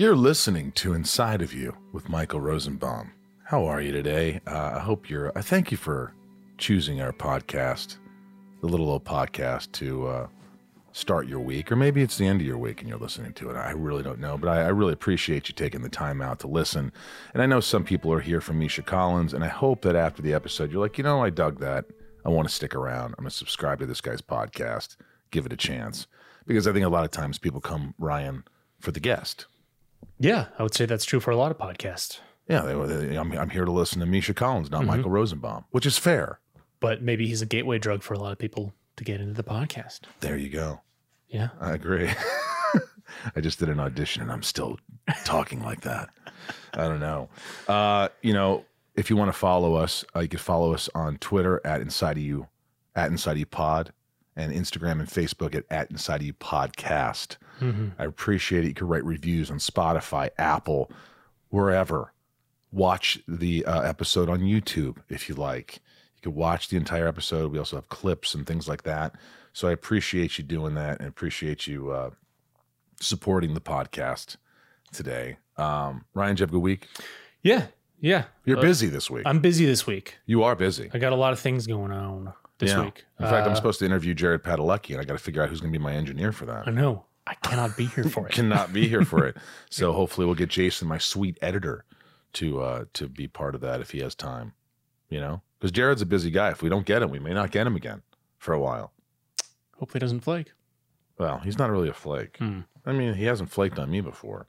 You're listening to Inside of You with Michael Rosenbaum. How are you today? Uh, I hope you're. I thank you for choosing our podcast, the little old podcast, to uh, start your week, or maybe it's the end of your week and you're listening to it. I really don't know, but I, I really appreciate you taking the time out to listen. And I know some people are here from Misha Collins, and I hope that after the episode, you're like, you know, I dug that. I want to stick around. I'm going to subscribe to this guy's podcast, give it a chance, because I think a lot of times people come Ryan for the guest. Yeah, I would say that's true for a lot of podcasts. Yeah, they, they, I'm, I'm here to listen to Misha Collins, not Michael Rosenbaum, which is fair. But maybe he's a gateway drug for a lot of people to get into the podcast. There you go. Yeah. I agree. I just did an audition and I'm still talking like that. I don't know. Uh, you know, if you want to follow us, uh, you can follow us on Twitter at Inside of You, at Inside of You Pod, and Instagram and Facebook at, at Inside You Podcast. I appreciate it. You can write reviews on Spotify, Apple, wherever. Watch the uh, episode on YouTube if you like. You can watch the entire episode. We also have clips and things like that. So I appreciate you doing that and appreciate you uh, supporting the podcast today. Um, Ryan, did you have a good week? Yeah. Yeah. You're Uh, busy this week. I'm busy this week. you are busy. I got a lot of things going on this Yeah. week. In fact, I'm Uh, supposed to interview Jared Padalecki, and I got to figure out who's going to be my engineer for that. I know. I cannot be here for it. Cannot be here for it. So hopefully we'll get Jason, my sweet editor, to uh, to be part of that if he has time. You know, because Jared's a busy guy. If we don't get him, we may not get him again for a while. Hopefully, doesn't flake. Well, he's not really a flake. Hmm. I mean, he hasn't flaked on me before.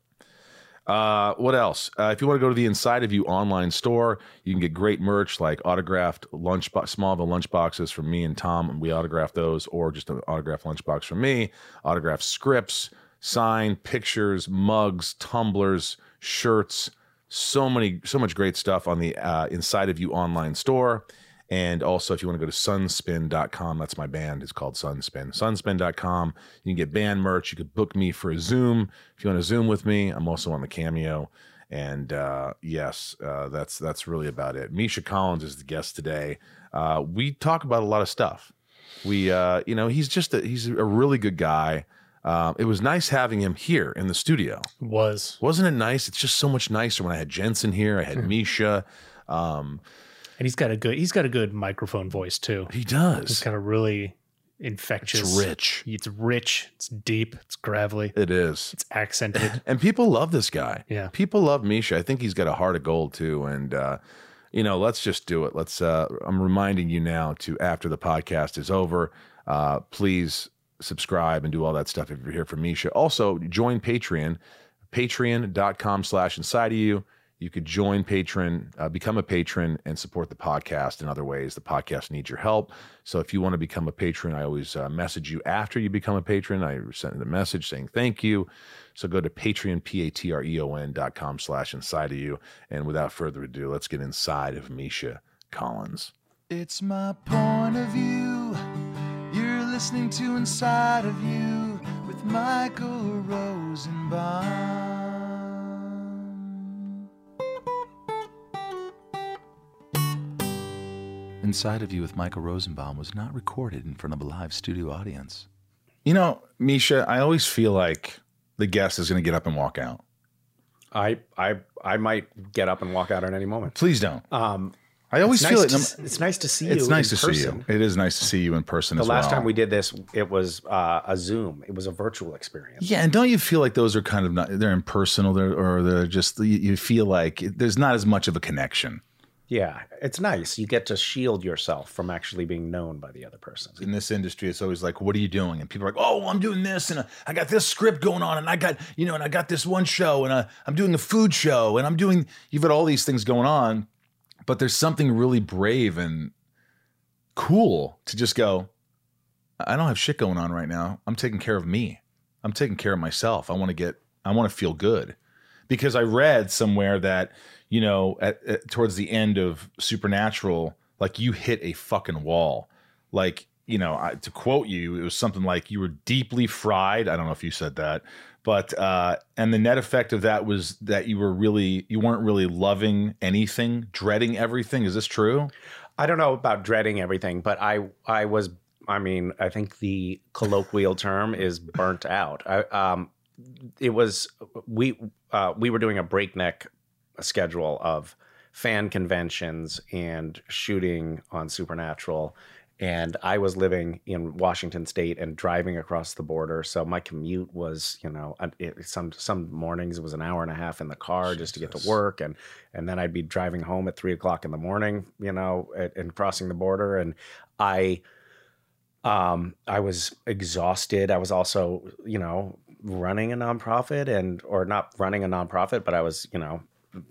Uh, what else? Uh, if you want to go to the Inside of You online store, you can get great merch like autographed lunch bo- Smallville lunch boxes from me and Tom, we autograph those, or just an autographed lunchbox from me, autographed scripts, signed pictures, mugs, tumblers, shirts, so many, so much great stuff on the uh, Inside of You online store. And also, if you want to go to sunspin.com, that's my band. It's called Sunspin. Sunspin.com. You can get band merch. You could book me for a Zoom. If you want to Zoom with me, I'm also on the Cameo. And uh, yes, uh, that's that's really about it. Misha Collins is the guest today. Uh, we talk about a lot of stuff. We, uh, you know, he's just a, he's a really good guy. Uh, it was nice having him here in the studio. Was. Wasn't it nice? It's just so much nicer when I had Jensen here. I had Misha. Um, And he's got a good he's got a good microphone voice too. he does. He's got a really infectious It's rich. It's rich, it's deep, it's gravelly, It is. it's accented. And people love this guy. Yeah. People love Misha. I think he's got a heart of gold too. And uh, you know, let's just do it. Let's uh I'm reminding you now to after the podcast is over, uh, please subscribe and do all that stuff if you're here for Misha. Also, join Patreon, patreon.com slash inside of you. You could join patron, uh, become a patron, and support the podcast in other ways. The podcast needs your help. So if you want to become a patron, I always uh, message you after you become a patron. I send a message saying thank you. So go to Patreon, P-A-T-R-E-O-N dot com slash inside of you. And without further ado, let's get inside of Misha Collins. It's my point of view. You're listening to Inside of You with Michael Rosenbaum. Inside of You with Michael Rosenbaum was not recorded in front of a live studio audience. You know, Misha, I always feel like the guest is going to get up and walk out. I I I might get up and walk out at any moment. Please don't. Um, I always feel nice it. to it's nice to see you. It's nice in to see you. It is nice to see you in person The as last well. time we did this, it was uh, a Zoom. It was a virtual experience. Yeah, and don't you feel like those are kind of not they're impersonal they're, or they're just you, you feel like there's not as much of a connection. Yeah, it's nice. You get to shield yourself from actually being known by the other person. In this industry, it's always like, "What are you doing?" And people are like, "Oh, I'm doing this, and uh, I got this script going on, and I got you know, and I got this one show, and uh, I'm doing a food show, and I'm doing." You've got all these things going on, but there's something really brave and cool to just go. I don't have shit going on right now. I'm taking care of me. I'm taking care of myself. I want to get, I want to feel good because I read somewhere that, you know, at, at towards the end of Supernatural, like you hit a fucking wall. Like, you know, I, to quote you, it was something like you were deeply fried. I don't know if you said that, but uh, and the net effect of that was that you were really, you weren't really loving anything, dreading everything. Is this true? I don't know about dreading everything, but I I was I mean I think the colloquial term is burnt out. I, um, it was we uh, we were doing a breakneck schedule of fan conventions and shooting on Supernatural. And I was living in Washington State and driving across the border, so my commute was, you know, it, some some mornings it was an hour and a half in the car just to get to work, and and then I'd be driving home at three o'clock in the morning, you know, and, and crossing the border, and I, um, I was exhausted. I was also, you know, running a nonprofit and or not running a nonprofit, but I was, you know,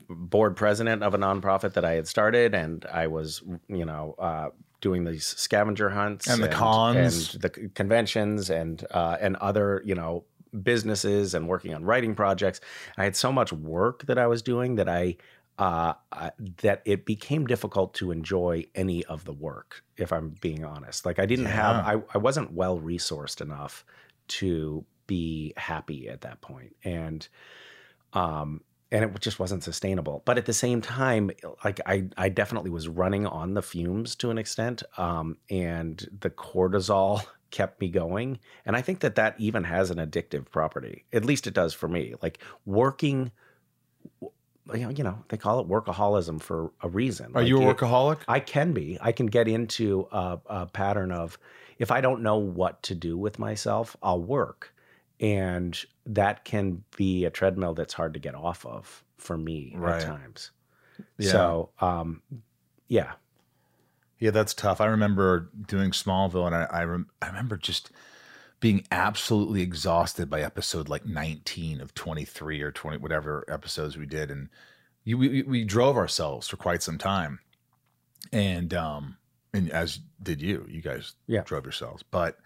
board president of a nonprofit that I had started, and I was, you know, uh, doing these scavenger hunts And the cons. and the conventions, and uh, and other, you know, businesses, and working on writing projects. I had so much work that I was doing that I. Uh, that it became difficult to enjoy any of the work, if I'm being honest. Like I didn't have, I, I wasn't well resourced enough to be happy at that point, and um, and it just wasn't sustainable. But at the same time, like I, I definitely was running on the fumes to an extent, um, and the cortisol kept me going. And I think that that even has an addictive property. At least it does for me. Like working, you know, you know they call it workaholism for a reason. Are Like, you a it- workaholic? I can be. I can get into a, a pattern of if I don't know what to do with myself, I'll work. And that can be a treadmill that's hard to get off of for me Right. at times. Yeah. So, um, yeah. Yeah, that's tough. I remember doing Smallville, and I I, rem- I remember just being absolutely exhausted by episode like 19 of 23 or 20 whatever episodes we did, and you, we we drove ourselves for quite some time, and um and as did you, you guys Yeah. drove yourselves, but.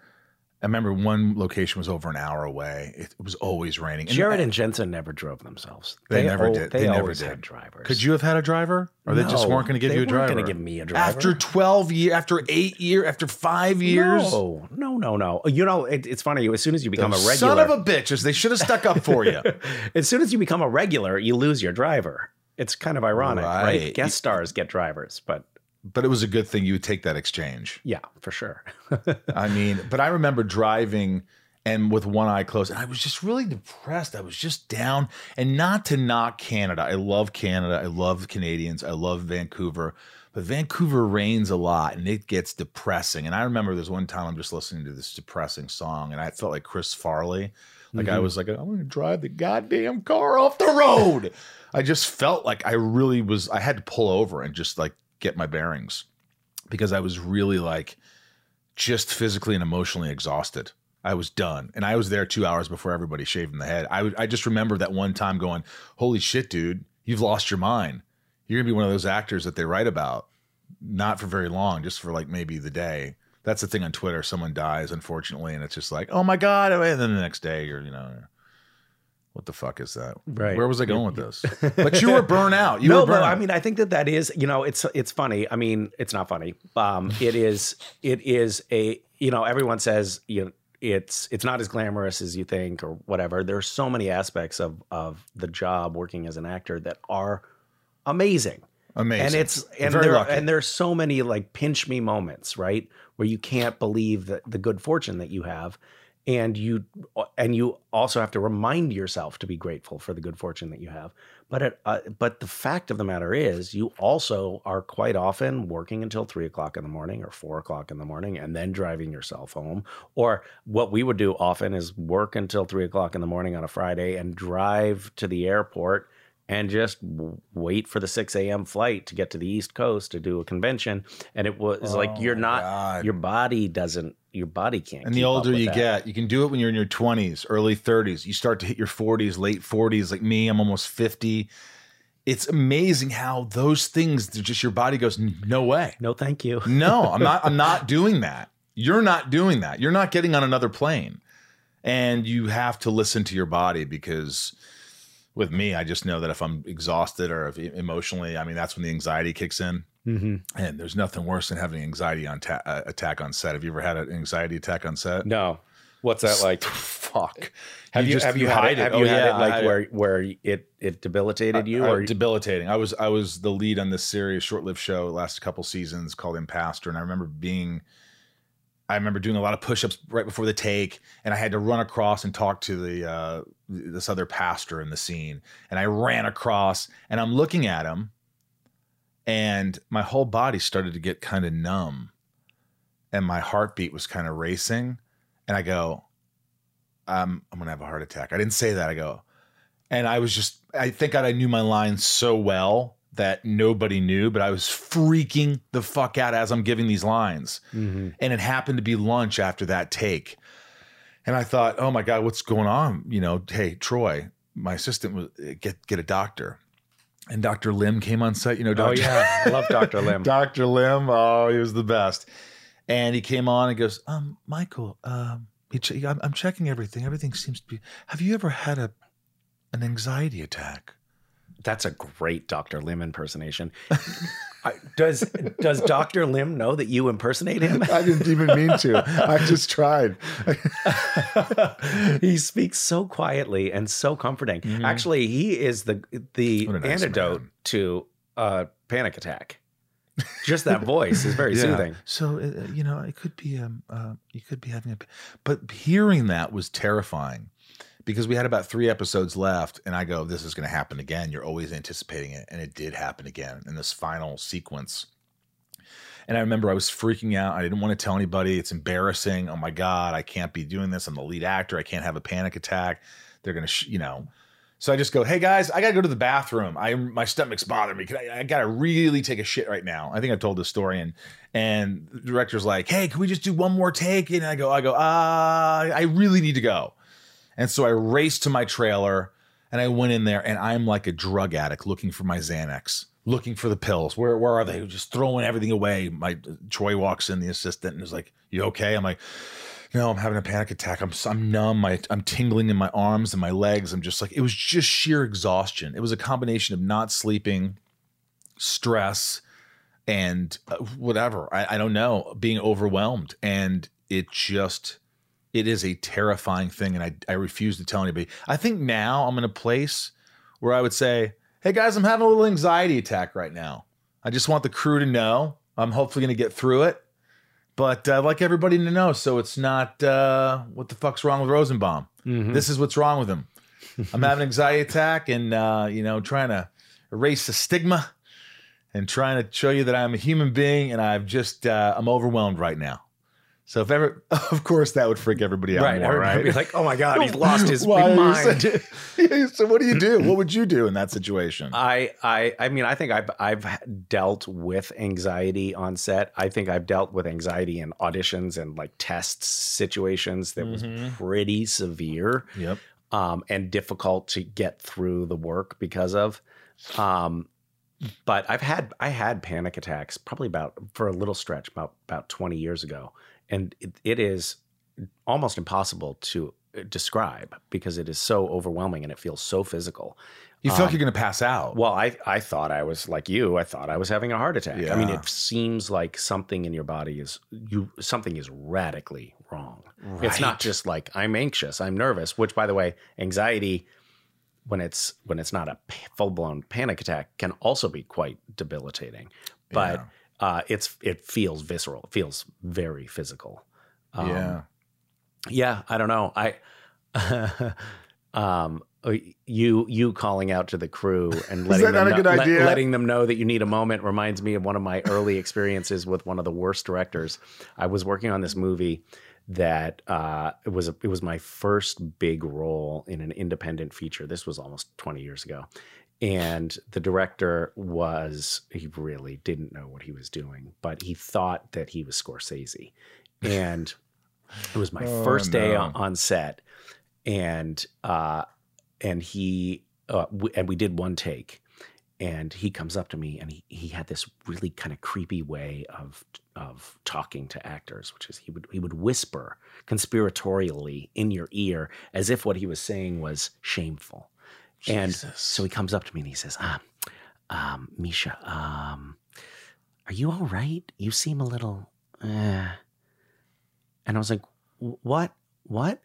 I remember one location was over an hour away. It, was always raining. And- Jared and Jensen never drove themselves. They never al- did. They, They never always did. had drivers. Could you have had a driver, or they just weren't going to give you a driver? They weren't gonna give me a driver. after twelve years, after eight year, after five years. No, no, no, no. You know, it, it's funny. As soon as you become a regular, Son of a bitches. They should have stuck up for you. as soon as you become a regular, you lose your driver. It's kind of ironic, right? Right. Guest stars get drivers, but but it was a good thing you would take that exchange. yeah, for sure. I mean, but I remember driving and with one eye closed, and I was just really depressed. I was just down. And not to knock Canada. I love Canada. I love Canadians. I love Vancouver. But Vancouver rains a lot and it gets depressing. And I remember there's one time I'm just listening to this depressing song, and I felt like Chris Farley. Like I mm-hmm. was like, I'm gonna drive the goddamn car off the road. I just felt like I really was I had to pull over and just like get my bearings because I was really like just physically and emotionally exhausted. I was done. And I was there two hours before everybody shaved in the head. I, I just remember that one time going, Holy shit, dude, you've lost your mind. You're going to be one of those actors that they write about, not for very long, just for like maybe the day. That's the thing on Twitter. Someone dies, unfortunately, and it's just like, oh my God. Oh, and then the next day, you're, you know, what the fuck is that? Right. Where was I going with this? But you were burnt out. You no, were burnt. I mean, I think that that is, you know, it's it's funny. I mean, it's not funny. Um, it is it is a you know, everyone says you know, it's it's not as glamorous as you think or whatever. There's so many aspects of of the job working as an actor that are amazing. Amazing. And it's and very there lucky. and there's so many like pinch me moments, right? Where you can't believe the, the good fortune that you have. And you and you also have to remind yourself to be grateful for the good fortune that you have. But it, uh, but the fact of the matter is, you also are quite often working until three o'clock in the morning or four o'clock in the morning, and then driving yourself home. Or what we would do often is work until three o'clock in the morning on a Friday and drive to the airport and just wait for the 6 a.m. flight to get to the East Coast to do a convention. And it was like Oh you're not, God. your body doesn't, your body can't. And the older you that. get, you can do it when you're in your 20s, early 30s. You start to hit your 40s, late 40s, like me, I'm almost 50. It's amazing how those things, just your body goes, no way. no, thank you. No, I'm not I'm not doing that. You're not doing that. You're not getting on another plane. and you have to listen to your body because with me, I just know that if I'm exhausted or if emotionally, I mean, that's when the anxiety kicks in. Mm-hmm. And there's nothing worse than having anxiety on ta- uh, attack on set. Have you ever had an anxiety attack on set? No. What's that like? Fuck. Have you, just- have you, hide had it? Have Oh, you had yeah, it like I- where where it it debilitated you Uh, or debilitating. I was I was the lead on this series, short-lived show, last couple seasons called Impastor, and I remember being, I remember doing a lot of push-ups right before the take, and I had to run across and talk to the uh, this other pastor in the scene, and I ran across, and I'm looking at him, and my whole body started to get kind of numb, and my heartbeat was kind of racing, and I go, um, I'm gonna have a heart attack. I didn't say that. I go, and I was just I think I knew my lines so well that nobody knew, but I was freaking the fuck out as I'm giving these lines. Mhm. And it happened to be lunch after that take. And I thought, "Oh my god, what's going on?" You know, hey, Troy, my assistant was get get a doctor. And Dr. Lim came on set, you know, Oh Dr. yeah, I love Dr. Lim. Dr. Lim, oh, he was the best. And he came on and goes, um, Michael, um, I'm, I'm checking everything. Everything seems to be. Have you ever had a an anxiety attack? That's a great Dr. Lim impersonation. Does does Dr. Lim know that you impersonate him? I didn't even mean to. I just tried. he speaks so quietly and so comforting. Actually, he is the the nice antidote man. to a panic attack. Just that voice is very Yeah. soothing. So uh, you know, it could be um, uh, you could be having a, but hearing that was terrifying because we had about three episodes left, and I go, "This is going to happen again." You're always anticipating it, and it did happen again in this final sequence. And I remember I was freaking out. I didn't want to tell anybody. It's embarrassing. Oh my god, I can't be doing this. I'm the lead actor. I can't have a panic attack. They're gonna, sh- you know. So I just go, hey guys, I gotta go to the bathroom. I my stomach's bothering me. I, I gotta really take a shit right now. I think I told this story, and and the director's like, hey, can we just do one more take? And I go, I go, uh, I really need to go. And so I raced to my trailer and I went in there and I'm like a drug addict looking for my Xanax, looking for the pills. Where where are they? Just throwing everything away. My Troy walks in, the assistant, and is like, "You okay?" I'm like, "No, I'm having a panic attack. I'm I'm numb. My, I'm tingling in my arms and my legs. I'm just like it was just sheer exhaustion. It was a combination of not sleeping, stress, and uh, whatever. I, I don't know, being overwhelmed, and it just it is a terrifying thing, and I I refuse to tell anybody. I think now I'm in a place where I would say, "Hey guys, I'm having a little anxiety attack right now. I just want the crew to know. I'm hopefully going to get through it, but uh, I'd like everybody to know so it's not uh, what the fuck's wrong with Rosenbaum. This is what's wrong with him. I'm having an anxiety attack, and uh, you know, trying to erase the stigma." And trying to show you that I'm a human being, and I've just uh, I'm overwhelmed right now. So if ever, of course, that would freak everybody out Right. more, right? be like, oh my God, he's lost his mind. so what do you do? What would you do in that situation? I, I I mean I think I've I've dealt with anxiety on set. I think I've dealt with anxiety in auditions and like test situations that was pretty severe yep. um, and difficult to get through the work because of. Um, but I've had I had panic attacks probably about for a little stretch about about twenty years ago, and it, it is almost impossible to uh, describe because it is so overwhelming and it feels so physical. You feel like you're going to pass out. Well, I I thought I was like you. I thought I was having a heart attack. I mean, it seems like something in your body is you something is radically wrong. It's not just like I'm anxious, I'm nervous. Which, by the way, anxiety when it's when it's not a full blown panic attack can also be quite debilitating. But uh, it's it feels visceral. It feels very physical. Um, yeah. yeah, I don't know. I um you you calling out to the crew and letting them know, good let- idea? letting them know that you need a moment reminds me of one of my early experiences with one of the worst directors. I was working on this movie that uh, it was a, it was my first big role in an independent feature. This was almost 20 years ago. And the director was he really didn't know what he was doing, but he thought that he was Scorsese. And it was my Oh, first day no. on, on set, and uh, and he uh, and we did one take, and he comes up to me and he, he had this really kind of creepy way of of talking to actors which is he would he would whisper conspiratorially in your ear as if what he was saying was shameful and so he comes up to me and he says ah um misha um are you all right you seem a little uh. and i was like what what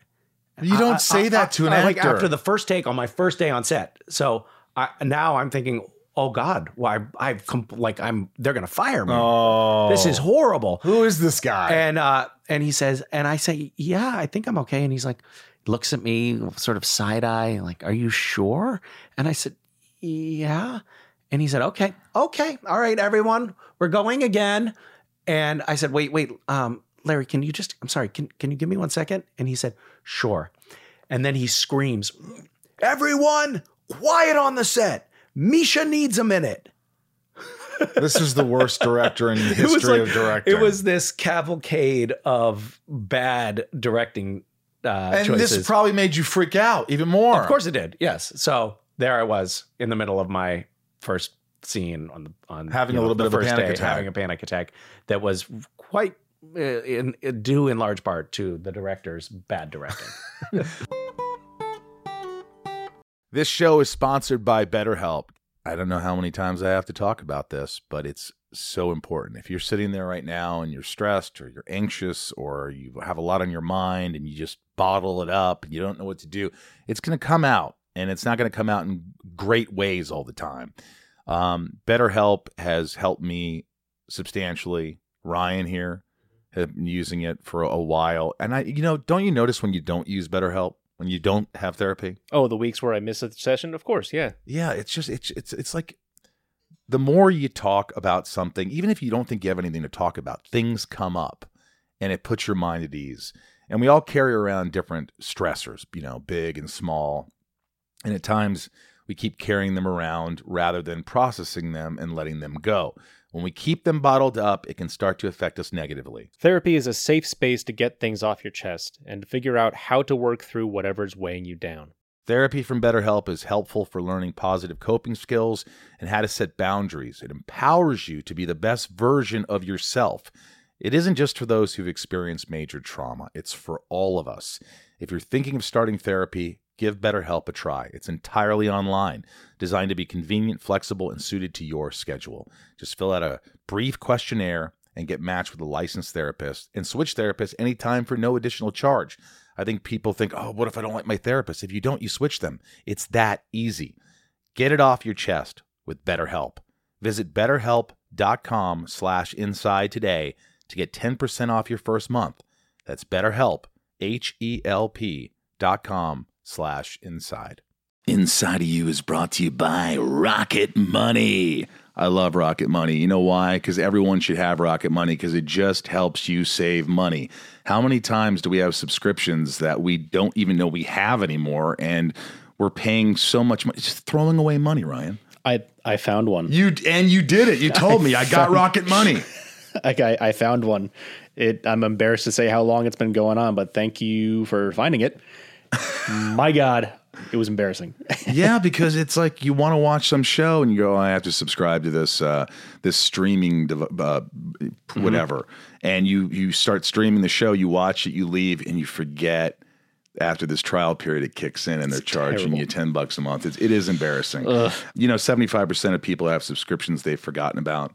You don't I- say I- that to an I- like actor. after the first take on my first day on set. So I, now I'm thinking, oh God, why I've com- like I'm they're gonna fire me. oh, This is horrible. who is this guy? And uh, and he says, and I say, yeah, I think I'm okay. And he's like, looks at me, sort of side eye, like, are you sure? And I said, yeah. And he said, okay, okay, all right, everyone, we're going again. And I said, wait, wait, um, Larry, can you just? I'm sorry, can can you give me one second? And he said, sure. And then he screams, everyone, quiet on the set. Misha needs a minute. this is the worst director in the history like- of directing. It was this cavalcade of bad directing uh, and choices. this probably made you freak out even more. of course, it did. Yes. So there I was in the middle of my first scene on the on Having you a little bit of a first panic day, attack. having a panic attack that was quite uh, in, due in large part to the director's bad directing. This show is sponsored by BetterHelp. I don't know how many times I have to talk about this, but it's so important. If you're sitting there right now and you're stressed or you're anxious or you have a lot on your mind and you just bottle it up and you don't know what to do, it's going to come out and it's not going to come out in great ways all the time. Um, BetterHelp has helped me substantially. Ryan here have been using it for a while. And I, you know, don't you notice when you don't use BetterHelp, when you don't have therapy? Oh, the weeks where I miss a session, of course, yeah. yeah it's just it's it's it's like the more you talk about something even if you don't think you have anything to talk about things come up and it puts your mind at ease and we all carry around different stressors you know big and small and at times we keep carrying them around rather than processing them and letting them go when we keep them bottled up it can start to affect us negatively Therapy is a safe space to get things off your chest and figure out how to work through whatever's weighing you down. Therapy from BetterHelp is helpful for learning positive coping skills and how to set boundaries. It empowers you to be the best version of yourself. It isn't just for those who've experienced major trauma, it's for all of us. If you're thinking of starting therapy, give BetterHelp a try. It's entirely online, designed to be convenient, flexible, and suited to your schedule. Just fill out a brief questionnaire and get matched with a licensed therapist and switch therapists anytime for no additional charge. I think people think, oh, what if I don't like my therapist? If you don't, you switch them. It's that easy. Get it off your chest with BetterHelp. Visit betterhelp.com slash inside today to get 10% off your first month. That's betterhelp, H-E-L-P dot com slash inside. Inside of You is brought to you by Rocket Money. I love Rocket Money. You know why? Because everyone should have Rocket Money because it just helps you save money. How many times do we have subscriptions that we don't even know we have anymore and we're paying so much money? It's just throwing away money, Ryan. I I found one. You and you did it. You told me I got Rocket Money. Like I, I found one. It I'm embarrassed to say how long it's been going on, but thank you for finding it. My God, it was embarrassing. yeah, because it's like you want to watch some show and you go, oh, I have to subscribe to this uh, this streaming uh, whatever, and you you start streaming the show, you watch it, you leave, and you forget. After this trial period, it kicks in and they're charging terrible. you ten bucks a month. It's, it is embarrassing. You know, seventy five percent of people have subscriptions they've forgotten about.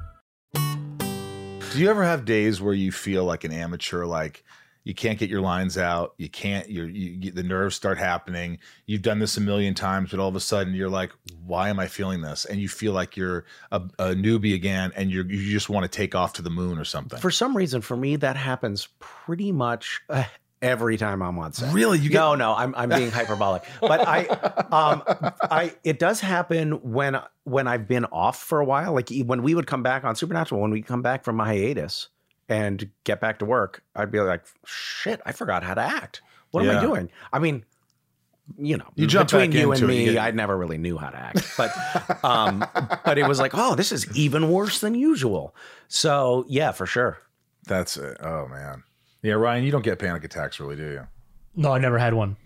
Do you ever have days where you feel like an amateur, like you can't get your lines out, you can't, you're, you, the nerves start happening. You've done this a million times, but all of a sudden you're like, why am I feeling this? And you feel like you're a, a newbie again, and you you just want to take off to the moon or something. For some reason, for me, that happens pretty much uh, every time I'm on set. Really? You get- no, no, I'm I'm being hyperbolic, but I, um, I it does happen when when I've been off for a while. Like when we would come back on Supernatural, when we come back from my hiatus and get back to work, I'd be like, shit, I forgot how to act. What am I doing? I mean. You know, You between you and me, I never really knew how to act, but um, but it was like, oh, this is even worse than usual. So yeah, for sure. That's it. Oh man. Yeah, Ryan, you don't get panic attacks, really, do you? No, I never had one.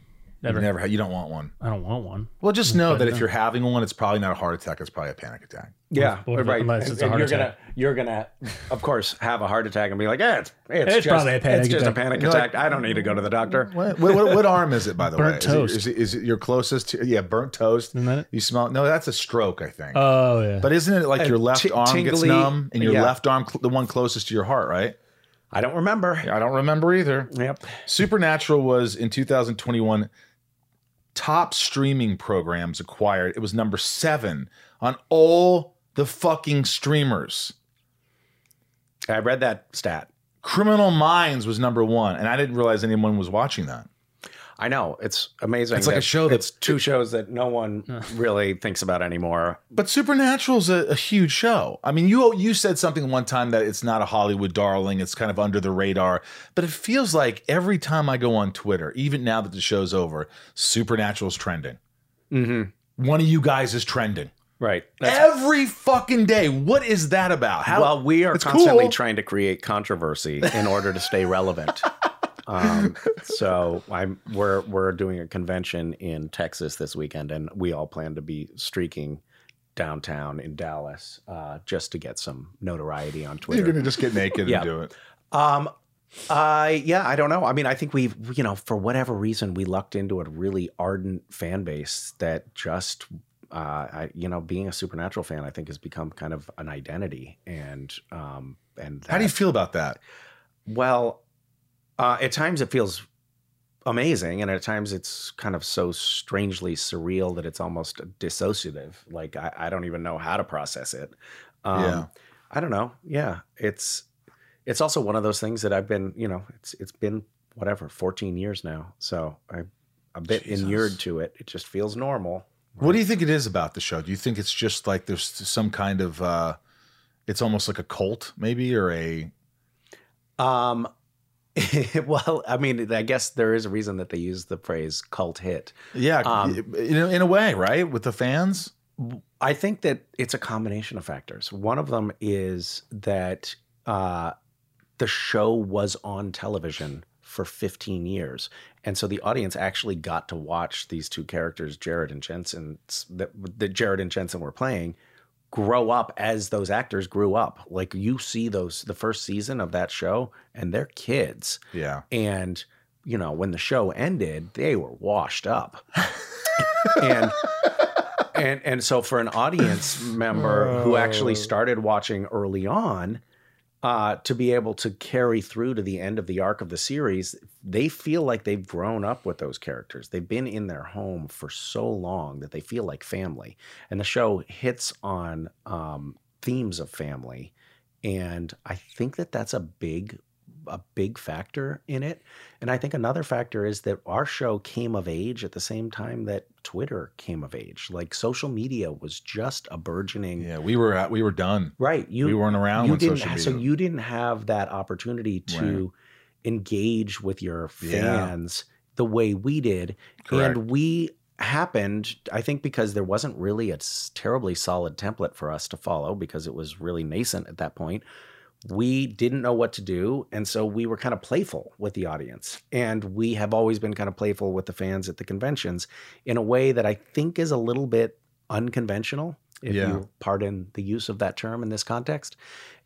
Never. You've never had. You don't want one. I don't want one. Well, just know But that if you're having one, it's probably not a heart attack. It's probably a panic attack. Yeah, What if- right. unless it's a heart you're attack. gonna you're gonna of course have a heart attack and be like, yeah, it's it's, It's just, probably a panic it's just attack. a panic You're attack. like- I don't need to go to the doctor. What, what, what, what arm is it, by the Burnt way? toast. Is it, is, it, is it your closest? To, yeah, burnt toast. Isn't that it? You smell? No, that's a stroke, I think. Oh yeah. but isn't it like your left ti- arm gets tingly- numb and your yeah. left arm cl- the one closest to your heart, right? I don't remember. I don't remember either. Yep. Supernatural was in 2021 top streaming programs acquired. It was number seven on all the fucking streamers. I read that stat. Criminal Minds was number one, and I didn't realize anyone was watching that. I know it's amazing. It's like a show that's It's two shows that no one really thinks about anymore. But Supernatural's a, a huge show. I mean, you you said something one time that it's not a Hollywood darling; it's kind of under the radar. But it feels like every time I go on Twitter, even now that the show's over, Supernatural's trending. Mm-hmm. One of you guys is trending Right. That's, every fucking day. What is that about? How, well, we are constantly cool. trying to create controversy in order to stay relevant. um, so I'm we're we're doing a convention in Texas this weekend, and we all plan to be streaking downtown in Dallas uh, just to get some notoriety on Twitter. You're gonna just get naked Yeah. and do it. Um, I yeah, I don't know. I mean, I think we've you know for whatever reason we lucked into a really ardent fan base that just uh, I, you know being a supernatural fan I think has become kind of an identity and um and How do you feel about that? well uh, at times it feels amazing and at times it's kind of so strangely surreal that it's almost dissociative like I, I don't even know how to process it um, Yeah. i don't know yeah it's it's also one of those things that i've been you know it's it's been whatever 14 years now so i'm a bit Jesus. inured to it it just feels normal What do you think it is about the show? Do you think it's just like there's some kind of uh it's almost like a cult, maybe, or a Um, well, I mean, I guess there is a reason that they use the phrase cult hit. yeah, Um, in, a, in a way, right? With the fans. I think that it's a combination of factors. One of them is that uh, the show was on television for 15 years. And so the audience actually got to watch these two characters, Jared and Jensen, that, that Jared and Jensen were playing, grow up as those actors grew up. Like you see those, the first season of that show, and they're kids. Yeah. And, you know, when the show ended, they were washed up. and and and so for an audience member who actually started watching early on, uh, to be able to carry through to the end of the arc of the series, they feel like they've grown up with those characters. They've been in their home for so long that they feel like family. And the show hits on um, themes of family, and I think that that's a big a big factor in it. And I think another factor is that our show came of age at the same time that Twitter came of age. Like social media was just a burgeoning Yeah, we were at, we were done. Right. You We weren't around You didn't. So you didn't have that opportunity to engage with your Yeah. fans the way we did, Correct. and we happened. I think because there wasn't really a terribly solid template for us to follow because it was really nascent at that point. We didn't know what to do, and so we were kind of playful with the audience, and we have always been kind of playful with the fans at the conventions in a way that I think is a little bit unconventional, if Yeah. you pardon the use of that term in this context.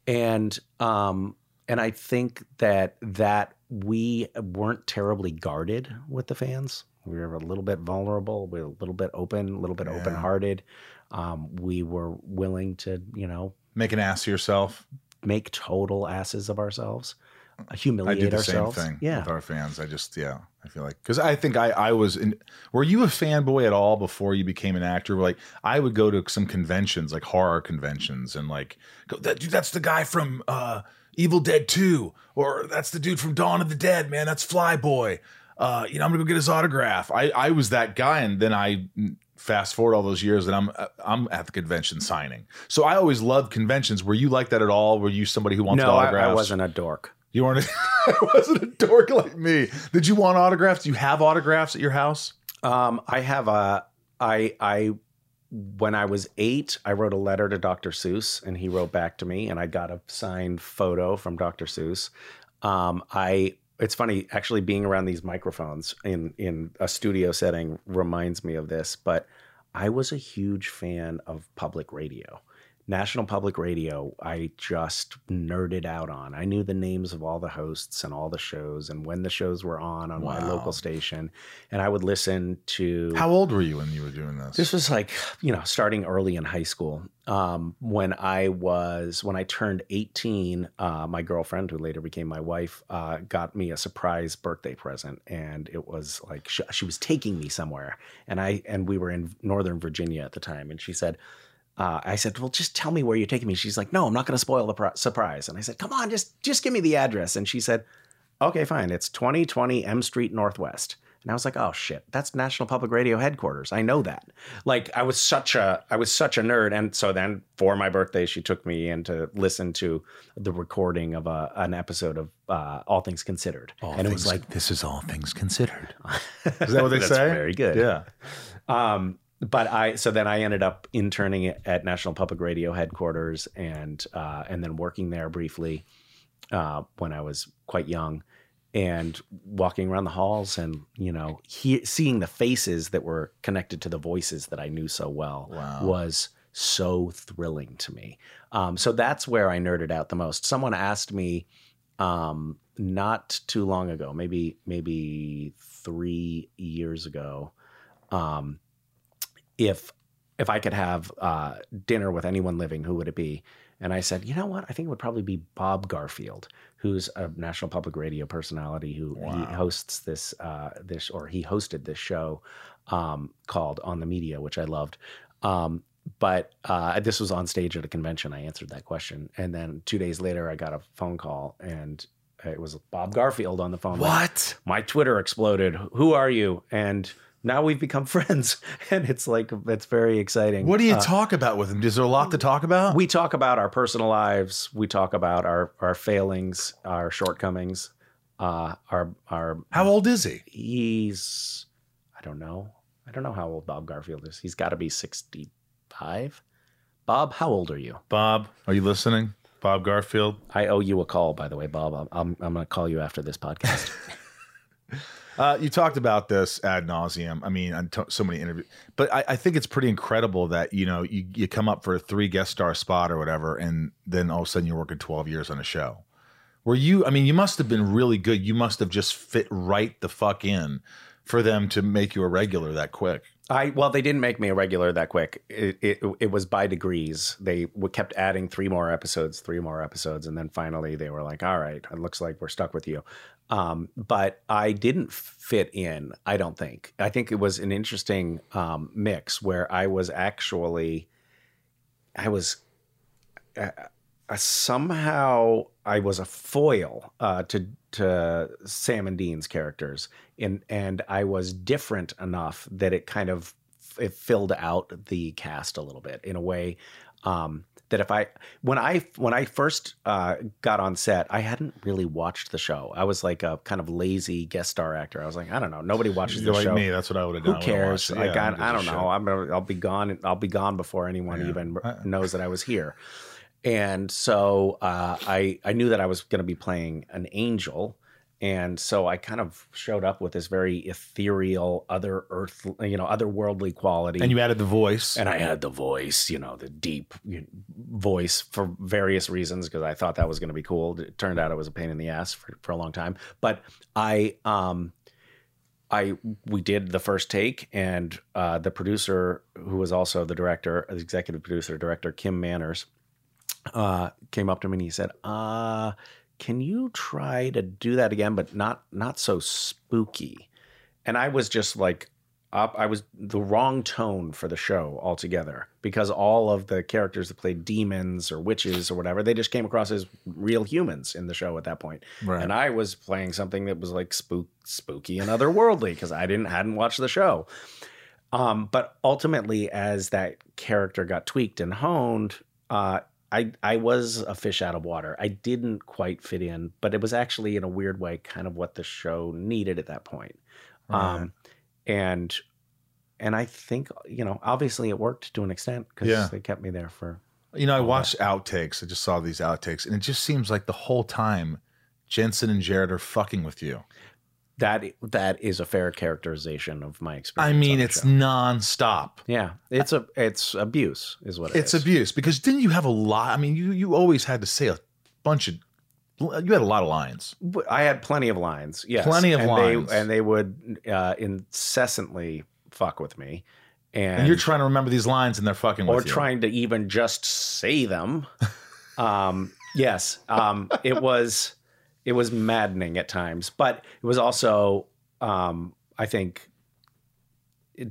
And um, and I think that that we weren't terribly guarded with the fans. We were a little bit vulnerable. We were a little bit open, a little bit open hearted. Um, we were willing to, you know, Make an ass of yourself. Make total asses of ourselves, uh, I humiliate do the ourselves. same thing Yeah. with our fans. I just yeah, I feel like because I think I I was in. Were you a fanboy at all before you became an actor? Like I would go to some conventions, like horror conventions, and like go that dude. That's the guy from uh, Evil Dead Two, or that's the dude from Dawn of the Dead. Man, that's Flyboy. Uh, you know, I'm gonna go get his autograph. I I was that guy, and then I fast forward all those years and I'm I'm at the convention signing. So I always loved conventions. Were you like that at all? Were you somebody who wanted No, I, autographs? I wasn't a dork. You weren't. I wasn't a dork like me. Did you want autographs? Do you have autographs at your house? Um, I have a I I when I was eight, I wrote a letter to Dr. Seuss, and he wrote back to me, and I got a signed photo from Dr. Seuss. Um, I it's funny actually being around these microphones in in a studio setting reminds me of this, but I was a huge fan of public radio. National Public Radio, I just nerded out on. I knew the names of all the hosts and all the shows and when the shows were on on my local station. And I would listen to How old were you when you were doing this? this was like, you know, starting early in high school. Um, when I was, when I turned 18, uh, my girlfriend, who later became my wife, uh, got me a surprise birthday present. And it was like, she, she was taking me somewhere. And I, and we were in Northern Virginia at the time. And she said, uh, I said, "Well, just tell me where you're taking me." She's like, "No, I'm not going to spoil the pro- surprise." And I said, "Come on, just just give me the address." And she said, "Okay, fine. It's 2020 M Street Northwest." And I was like, "Oh shit, that's National Public Radio headquarters. I know that." Like, I was such a I was such a nerd. And so then for my birthday, she took me in to listen to the recording of a, an episode of uh, All Things Considered, and it was like this is all things considered. Is that what they That's say? very good. Yeah. Um, but I so then I ended up interning at National Public Radio headquarters and uh, and then working there briefly uh, when I was quite young and walking around the halls and you know he, seeing the faces that were connected to the voices that I knew so well Wow. was so thrilling to me. Um, so that's where I nerded out the most. Someone asked me um, not too long ago, maybe maybe three years ago, um, if if I could have uh, dinner with anyone living, who would it be? And I said, you know what? I think it would probably be Bob Garfield, who's a National Public Radio personality who he hosts this uh, this or he hosted this show um, called On the Media, which I loved. Um, but uh, this was on stage at a convention. I answered that question, and then two days later, I got a phone call, and it was Bob Garfield on the phone. Like, What? my Twitter exploded. Who are you? And now we've become friends, and it's like it's very exciting. What do you Uh, talk about with him? Is there a lot to talk about? we talk about our personal lives. We talk about our our failings, our shortcomings. Uh, our our How old is he? he's I don't know. I don't know how old Bob Garfield is. He's got to be sixty five. Bob, how old are you? Bob, are you listening? Bob Garfield. I owe you a call, by the way, Bob. I'm I'm, I'm going to call you after this podcast. Uh, you talked about this ad nauseum. I mean, to- so many interviews, but I, I think it's pretty incredible that you know you, you come up for a three guest star spot or whatever, and then all of a sudden you're working twelve years on a show. Were you? I mean, you must have been really good. You must have just fit right the fuck in for them to make you a regular that quick. I well, they didn't make me a regular that quick. It it, it was by degrees. They w- kept adding three more episodes, three more episodes, and then finally they were like, "All right, it looks like we're stuck with you." Um, but I didn't fit in. I don't think. I think it was an interesting um, mix where I was actually, I was. Uh, uh, somehow I was a foil uh, to to Sam and Dean's characters, and and I was different enough that it kind of it filled out the cast a little bit in a way um, that if I when I when I first uh, got on set, I hadn't really watched the show. I was like a kind of lazy guest star actor. I was like, I don't know, nobody watches You're the like show. me. That's what I would have done. I would've cares? watched it. Like Yeah, I, who gives I don't shit? know. I'm I'll be gone. I'll be gone before anyone Yeah. even I- knows that I was here. And so uh, I I knew that I was going to be playing an angel, and so I kind of showed up with this very ethereal, other earth, you know, otherworldly quality. And you added the voice. And I had the voice, you know, the deep voice for various reasons because I thought that was going to be cool. It turned out it was a pain in the ass for, for a long time. But I, um, I we did the first take, and uh, the producer, who was also the director, the executive producer, director Kim Manners, uh, came up to me and he said, uh, "Can you try to do that again, but not not so spooky?" And I was just like, up. I was the wrong tone for the show altogether because all of the characters that played demons or witches or whatever, they just came across as real humans in the show at that point. Right. And I was playing something that was like spook, spooky and otherworldly because I didn't hadn't watched the show. Um, but ultimately, as that character got tweaked and honed, uh, I I was a fish out of water. I didn't quite fit in, but it was actually in a weird way kind of what the show needed at that point. Um, and and I think you know, obviously, it worked to an extent because Yeah. they kept me there for. You know, I all that. watched outtakes. I just saw these outtakes, and it just seems like the whole time Jensen and Jared are fucking with you. That that is a fair characterization of my experience. I mean, it's show. nonstop. yeah, it's a it's abuse is what it It's is. abuse because didn't you have a lot? I mean, you you always had to say a bunch of. You had a lot of lines. I had plenty of lines. Yes, Plenty of and lines. They, and they would uh, incessantly fuck with me, and, And, you're trying to remember these lines, and they're fucking with or trying to even just say them. um, yes, um, it was it was maddening at times, but it was also um, I think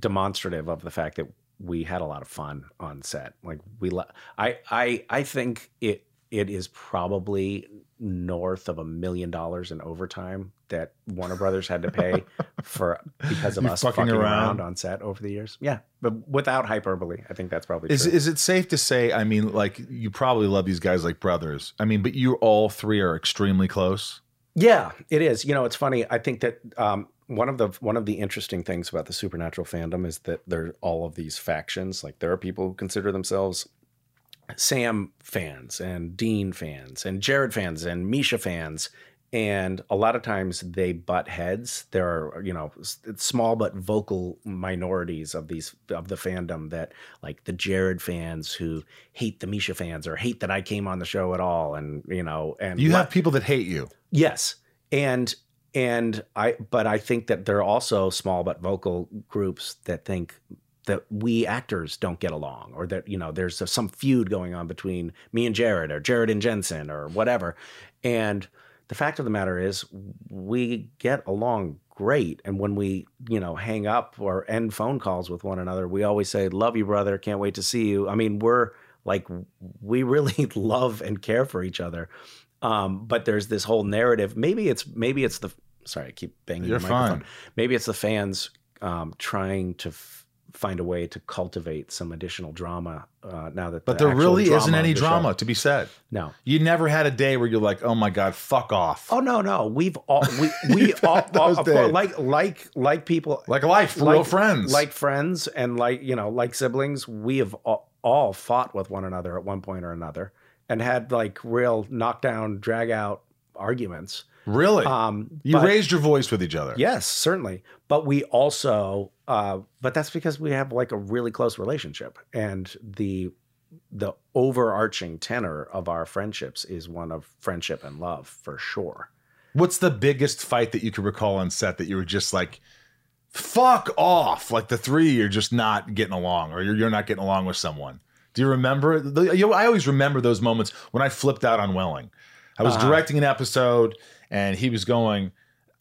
demonstrative of the fact that we had a lot of fun on set. Like we, le- I, I, I think it it is probably north of a million dollars in overtime that Warner Brothers had to pay for because of You us fucking fucking, around. around. on set over the years. Yeah, but without hyperbole, I think that's probably Is true. is it safe to say? I mean, like you probably love these guys like brothers. I mean, but you all three are extremely close. Yeah, it is. You know, it's funny. I think that um, one of the one of the interesting things about the supernatural fandom is that there are all of these factions. Like there are people who consider themselves Sam fans and Dean fans and Jared fans and Misha fans. And a lot of times they butt heads. There are, you know, small but vocal minorities of these of the fandom that, like the Jared fans who hate the Misha fans or hate that I came on the show at all, and you know, and You what- have people that hate you. Yes. And and I but I think that there are also small but vocal groups that think that we actors don't get along or that you know there's some feud going on between me and Jared or Jared and Jensen or whatever. And the fact of the matter is we get along great and when we you know hang up or end phone calls with one another we always say love you brother can't wait to see you i mean we're like we really love and care for each other um, but there's this whole narrative. Maybe it's maybe it's the sorry, I keep banging You're the microphone. fine. Maybe it's the fans um, trying to find a way to cultivate some additional drama uh, now that. But the there really isn't any the show- drama to be said. No. You never had a day where you're like, "Oh my god, fuck off." Oh no, no. We've all we we all, all- days. like like like people Like life, real friends. like friends, and like you know, like siblings. We have all, all fought with one another at one point or another, and had like real knockdown, drag out arguments. Really, Um, you but- raised your voice with each other. Yes, certainly. But we also, uh, but that's because we have like a really close relationship, and the the overarching tenor of our friendships is one of friendship and love for sure. What's the biggest fight that you could recall on set that you were just like, "Fuck off"? Like the three, you're just not getting along, or you're, you're not getting along with someone. Do you remember? The, you, I always remember those moments when I flipped out on Welling. I was Uh-huh. directing an episode, and he was going.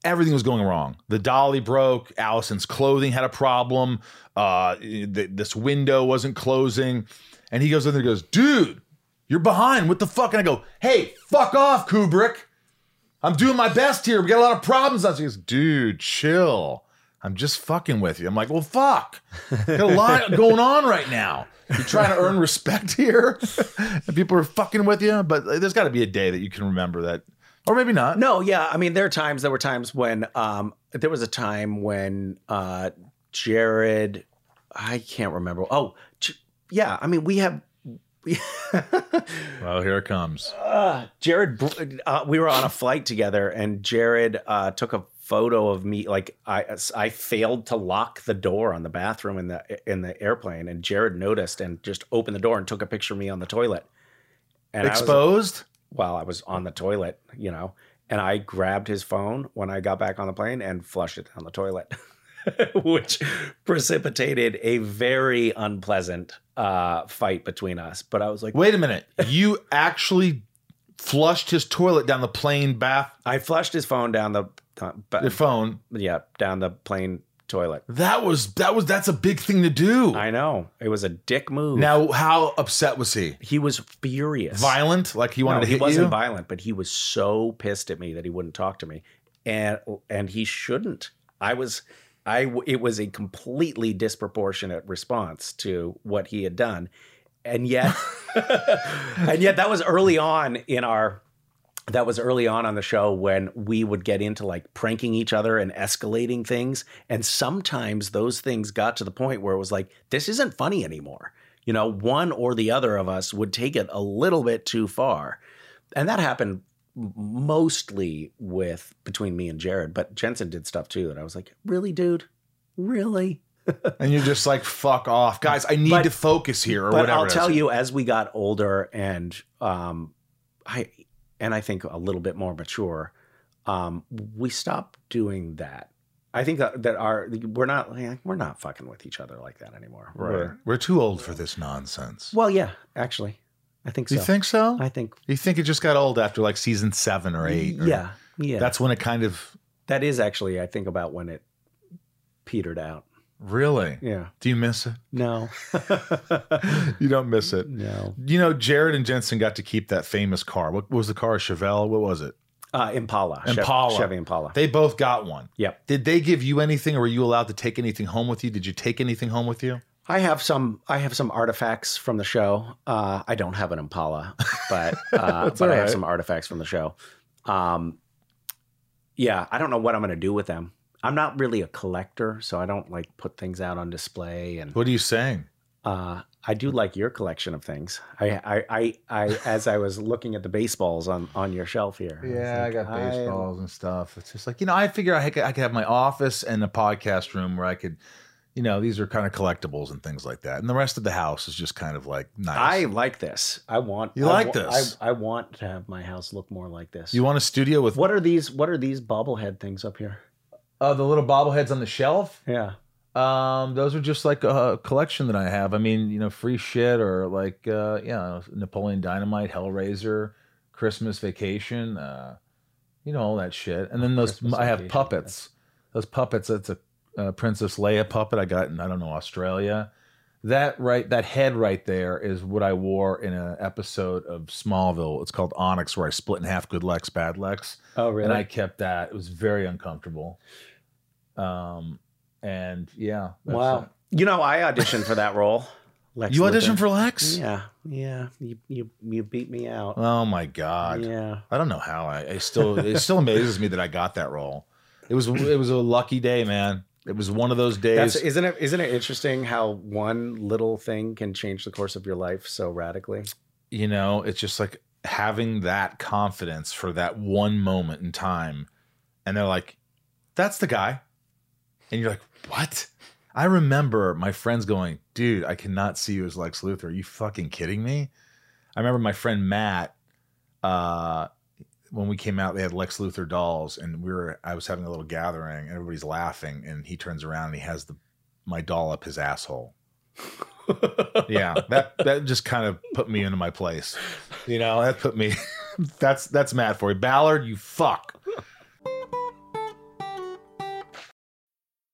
Everything was going wrong. The dolly broke. Allison's clothing had a problem. Uh, th- this window wasn't closing, and he goes in there and goes, "Dude, You're behind. What the fuck? And I go, hey, fuck off, Kubrick. I'm doing my best here. We got a lot of problems. He goes, dude, chill. I'm just fucking with you. I'm like, well, fuck. Got a lot going on right now. You're trying to earn respect here, and people are fucking with you. But there's got to be a day that you can remember that, or maybe not. No, yeah. I mean, there are times. There were times when um, there was a time when uh, Jared, I can't remember. Oh, J- yeah. I mean, we have. Well, here it comes. Jared, uh, we were on a flight together, and Jared uh, took a photo of me. Like I, I failed to lock the door on the bathroom in the in the airplane, and Jared noticed and just opened the door and took a picture of me on the toilet. And Exposed. While I was on the toilet, you know, and I grabbed his phone when I got back on the plane and flushed it down the toilet, which precipitated a very unpleasant uh, fight between us. But I was like, Wait a minute. You actually flushed his toilet down the plane bath. I flushed his phone down the, uh, ba- Your phone. yeah, down the plane toilet. That was that was that's a big thing to do. I know it was a dick move. Now, how upset was he? he was furious. Violent? Like he wanted no, to hit he wasn't you? violent, but he was so pissed at me that he wouldn't talk to me, and and he shouldn't. I was, I it was a completely disproportionate response to what he had done, and yet, and yet that was early on in our. That was early on on the show when we would get into like pranking each other and escalating things. And sometimes those things got to the point where it was like, this isn't funny anymore. You know, one or the other of us would take it a little bit too far. And that happened mostly with between me and Jared, but Jensen did stuff too that I was like, really, dude? Really? and you're just like, fuck off. Guys, I need But- to focus here or but whatever. I'll tell you, as we got older and um, I and I think a little bit more mature, um, we stop doing that. I think that, that our we're not we're not fucking with each other like that anymore. Right. We're- We're too old for this nonsense. well, yeah, actually, I think so. you think so? I think you think it just got old after like season seven or eight? or- yeah, yeah. That's when it kind of that is actually I think about when it petered out. Really. Yeah. Do you miss it? No. You don't miss it. no. You know, Jared and Jensen got to keep that famous car. What was the car? A Chevelle? What was it? Uh, Impala. Impala. Chevy Impala. They both got one. yep. Did they give you anything, or were you allowed to take anything home with you? Did you take anything home with you? I have some. I have some artifacts from the show. Uh, I don't have an Impala, but uh, but all I have some artifacts from the show. Um, yeah, I don't know what I'm going to do with them. I'm not really a collector, so I don't like put things out on display. And What are you saying? uh, I do like your collection of things. I, I, I, I, as I was looking at the baseballs on on your shelf here. Yeah, I like, got baseballs and stuff. It's just like, you know, I figure I could, I could have my office and a podcast room where I could, you know, these are kind of collectibles and things like that. And the rest of the house is just kind of like nice. I like this. I want. You I like wa- this? I, I want to have my house look more like this. you want a studio with What are these? What are these bobblehead things up here? Uh, the little bobbleheads on the shelf? Yeah. Um, those are just like a collection that I have. I mean, you know, free shit or like, uh, yeah, Napoleon Dynamite, Hellraiser, Christmas Vacation, uh, you know, all that shit. And then those, Christmas I have Vacation, puppets. Those puppets. That's a uh, Princess Leia puppet I got in I don't know Australia. That right, that head right there is what I wore in an episode of Smallville. It's called Onyx, where I split in half Good Lex, Bad Lex Oh, really? and I kept that. It was very uncomfortable. Um, and yeah, that's wow. it. You know, I auditioned for that role. Lex You Luthor. auditioned for Lex? Yeah, yeah. You you you beat me out. Oh my god! Yeah. I don't know how I, I still it still amazes me that I got that role. It was it was a lucky day, man. It was one of those days. That's isn't it isn't it interesting how one little thing can change the course of your life so radically? you know, it's just like having that confidence for that one moment in time, and they're like, "That's the guy," and you're like, "What?" I remember my friends going, "Dude, I cannot see you as Lex Luthor. Are you fucking kidding me?" I remember my friend Matt. Uh, when we came out, they had Lex Luthor dolls, and we were. I was having a little gathering, and everybody's laughing, and he turns around and he has the my doll up his asshole. yeah, that that just kind of put me into my place. You know, that put me. that's that's Matt for you, Ballard. You fuck.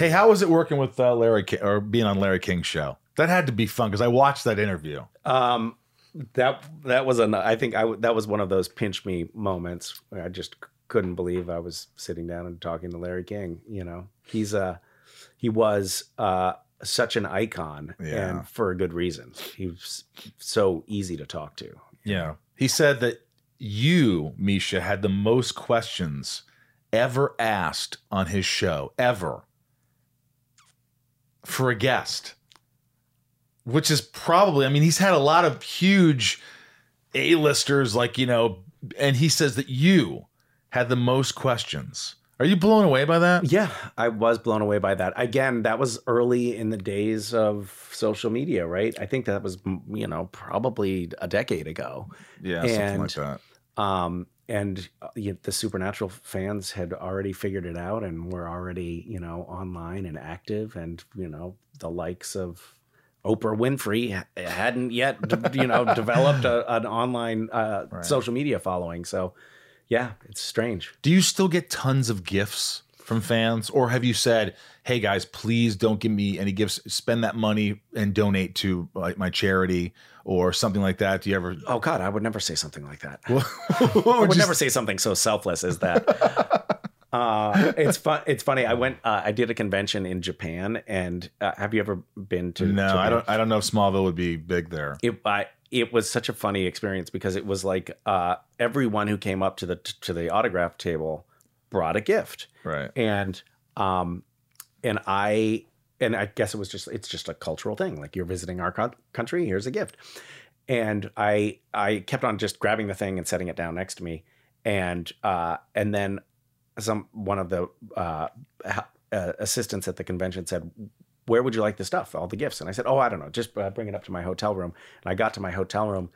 Hey, how was it working with uh, Larry King, or being on Larry King's show? That had to be fun because I watched that interview. Um, that that was an. I think I w- that was one of those pinch me moments where I just couldn't believe I was sitting down and talking to Larry King. You know, he's a he was uh, such an icon, Yeah. and for a good reason. He was so easy to talk to. Yeah. He said that you, Misha, had the most questions ever asked on his show, ever, for a guest. Which is probably, I mean, he's had a lot of huge A-listers, like, you know, and he says that you had the most questions. Are you blown away by that? Yeah, I was blown away by that. Again, that was early in the days of social media, right? I think that was, you know, probably a decade ago. Yeah, something like that. Um, and uh, you the Supernatural fans had already figured it out and were already, you know, online and active, and you know, the likes of Oprah Winfrey hadn't yet, you know, developed a, an online uh, Right. social media following. So, yeah, it's strange. Do you still get tons of gifts from fans, or have you said, "Hey guys, please don't give me any gifts. Spend that money and donate to like my charity or something like that"? Do you ever? Oh God, I would never say something like that. I would just- never say something so selfless as that. uh, it's fun. It's funny. I went. Uh, I did a convention in Japan, and uh, have you ever been to? No, Japan? I don't. I don't know if Smallville would be big there. It I, it was such a funny experience because it was like uh, everyone who came up to the to the autograph table brought a gift, Right. and um, and I and I guess it was just it's just a cultural thing. Like you're visiting our co- country, here's a gift, and I I kept on just grabbing the thing and setting it down next to me, and uh, and then some one of the uh, uh, assistants at the convention said. Where would you like the stuff? All the gifts, and I said, "Oh, I don't know. Just uh, bring it up to my hotel room." And I got to my hotel room,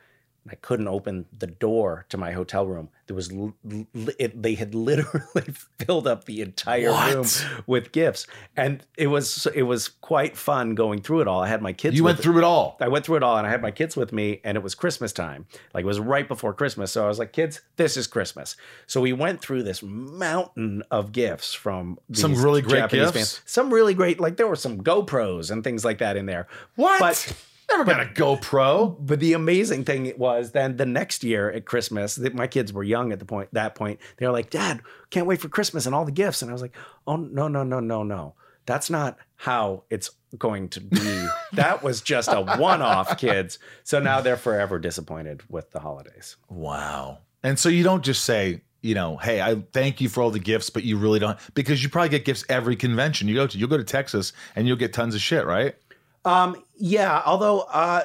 I couldn't open the door to my hotel room. There was l- l- it, they had literally filled up the entire What? room with gifts, and it was it was quite fun going through it all. I had my kids. You went through it all. I went through it all, and I had my kids with me, and it was Christmas time. Like it was right before Christmas, so I was like, "Kids, this is Christmas." So we went through this mountain of gifts from Some really great Japanese gifts? Some really great, like there were some GoPros and things like that in there. What? But Never got a GoPro. but the amazing thing was then the next year at Christmas, my kids were young at the point that point. They were like, "Dad, can't wait for Christmas and all the gifts." And I was like, "Oh no, no, no, no, no. That's not how it's going to be. that was just a one-off, kids." So now they're forever disappointed with the holidays. Wow. And so you don't just say, you know, hey, I thank you for all the gifts, but you really don't because you probably get gifts every convention you go to. You'll go to Texas and you'll get tons of shit, right? Um, yeah, although uh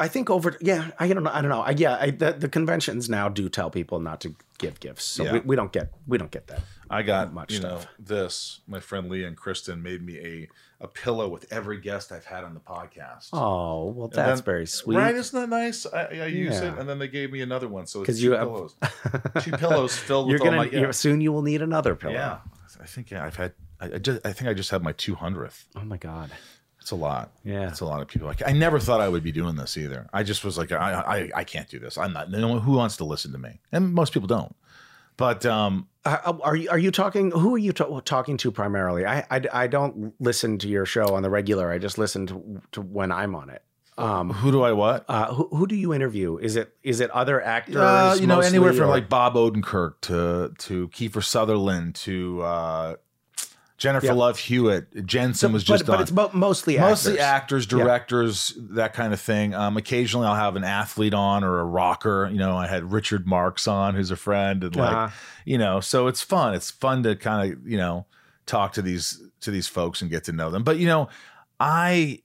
I think over yeah, I don't know, I don't know. I, yeah, I, the, the conventions now do tell people not to give gifts. So Yeah. we, we don't get we don't get that. I got Much you stuff. know this. My friend Leah and Kristen made me a a pillow with every guest I've had on the podcast. Oh, well that's then- very sweet. Right? Isn't that nice? I, I use Yeah. it, and then they gave me another one. So it's 'Cause two you have- pillows, two pillows filled You're with gonna all my. Yeah. you're, soon you will need another pillow. yeah, I think yeah, I've had. I, I just I think I just had my two hundredth. Oh my god. It's a lot. Yeah. it's a lot of people. Like I never thought I would be doing this either. I just was like, I I, I can't do this. I'm not. No one who wants to listen to me, and most people don't. But um, are you are you talking? Who are you ta- talking to primarily? I, I I don't listen to your show on the regular. I just listen to, to when I'm on it. Um, who do I what? uh, who who do you interview? Is it is it other actors? Uh, you know, mostly, anywhere from or- like Bob Odenkirk to to Kiefer Sutherland to uh, Jennifer Yeah. Love Hewitt, Jensen So- was just but on. it's mo- mostly mostly actors. actors, Yeah. directors, that kind of thing. Um, occasionally, I'll have an athlete on or a rocker. You know, I had Richard Marx on, who's a friend, and like, Uh-huh. you know, so it's fun. It's fun to kind of you know talk to these to these folks and get to know them. But you know, I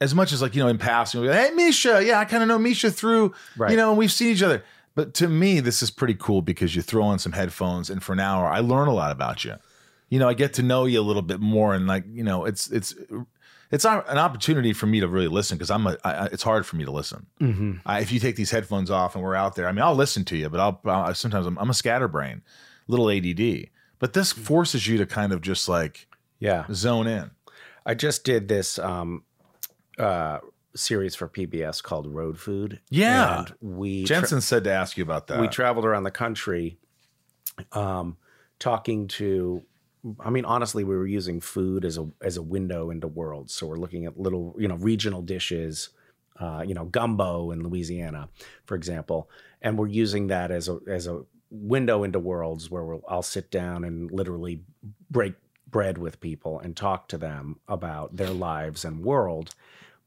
as much as like you know in passing, we'll like, hey Misha, yeah, I kind of know Misha through Right. you know, and we've seen each other. But to me, this is pretty cool because you throw on some headphones, and for an hour, I learn a lot about you. You know, I get to know you a little bit more, and like you know, it's it's it's an opportunity for me to really listen because I'm a. I, it's hard for me to listen. Mm-hmm. I, if you take these headphones off and we're out there, I mean, I'll listen to you, but I'll, I'll sometimes I'm, I'm a scatterbrain, little ADD. But this forces you to kind of just like Yeah. zone in. I just did this um, uh, series for PBS called Road Food. Yeah. And we tra- Jensen said to ask you about that. we traveled around the country um, talking to I mean, honestly, we were using food as a as a window into worlds. So we're looking at little, you know, regional dishes, uh, you know, gumbo in Louisiana, for example, and we're using that as a as a window into worlds where we'll, I'll sit down and literally break bread with people and talk to them about their lives and world.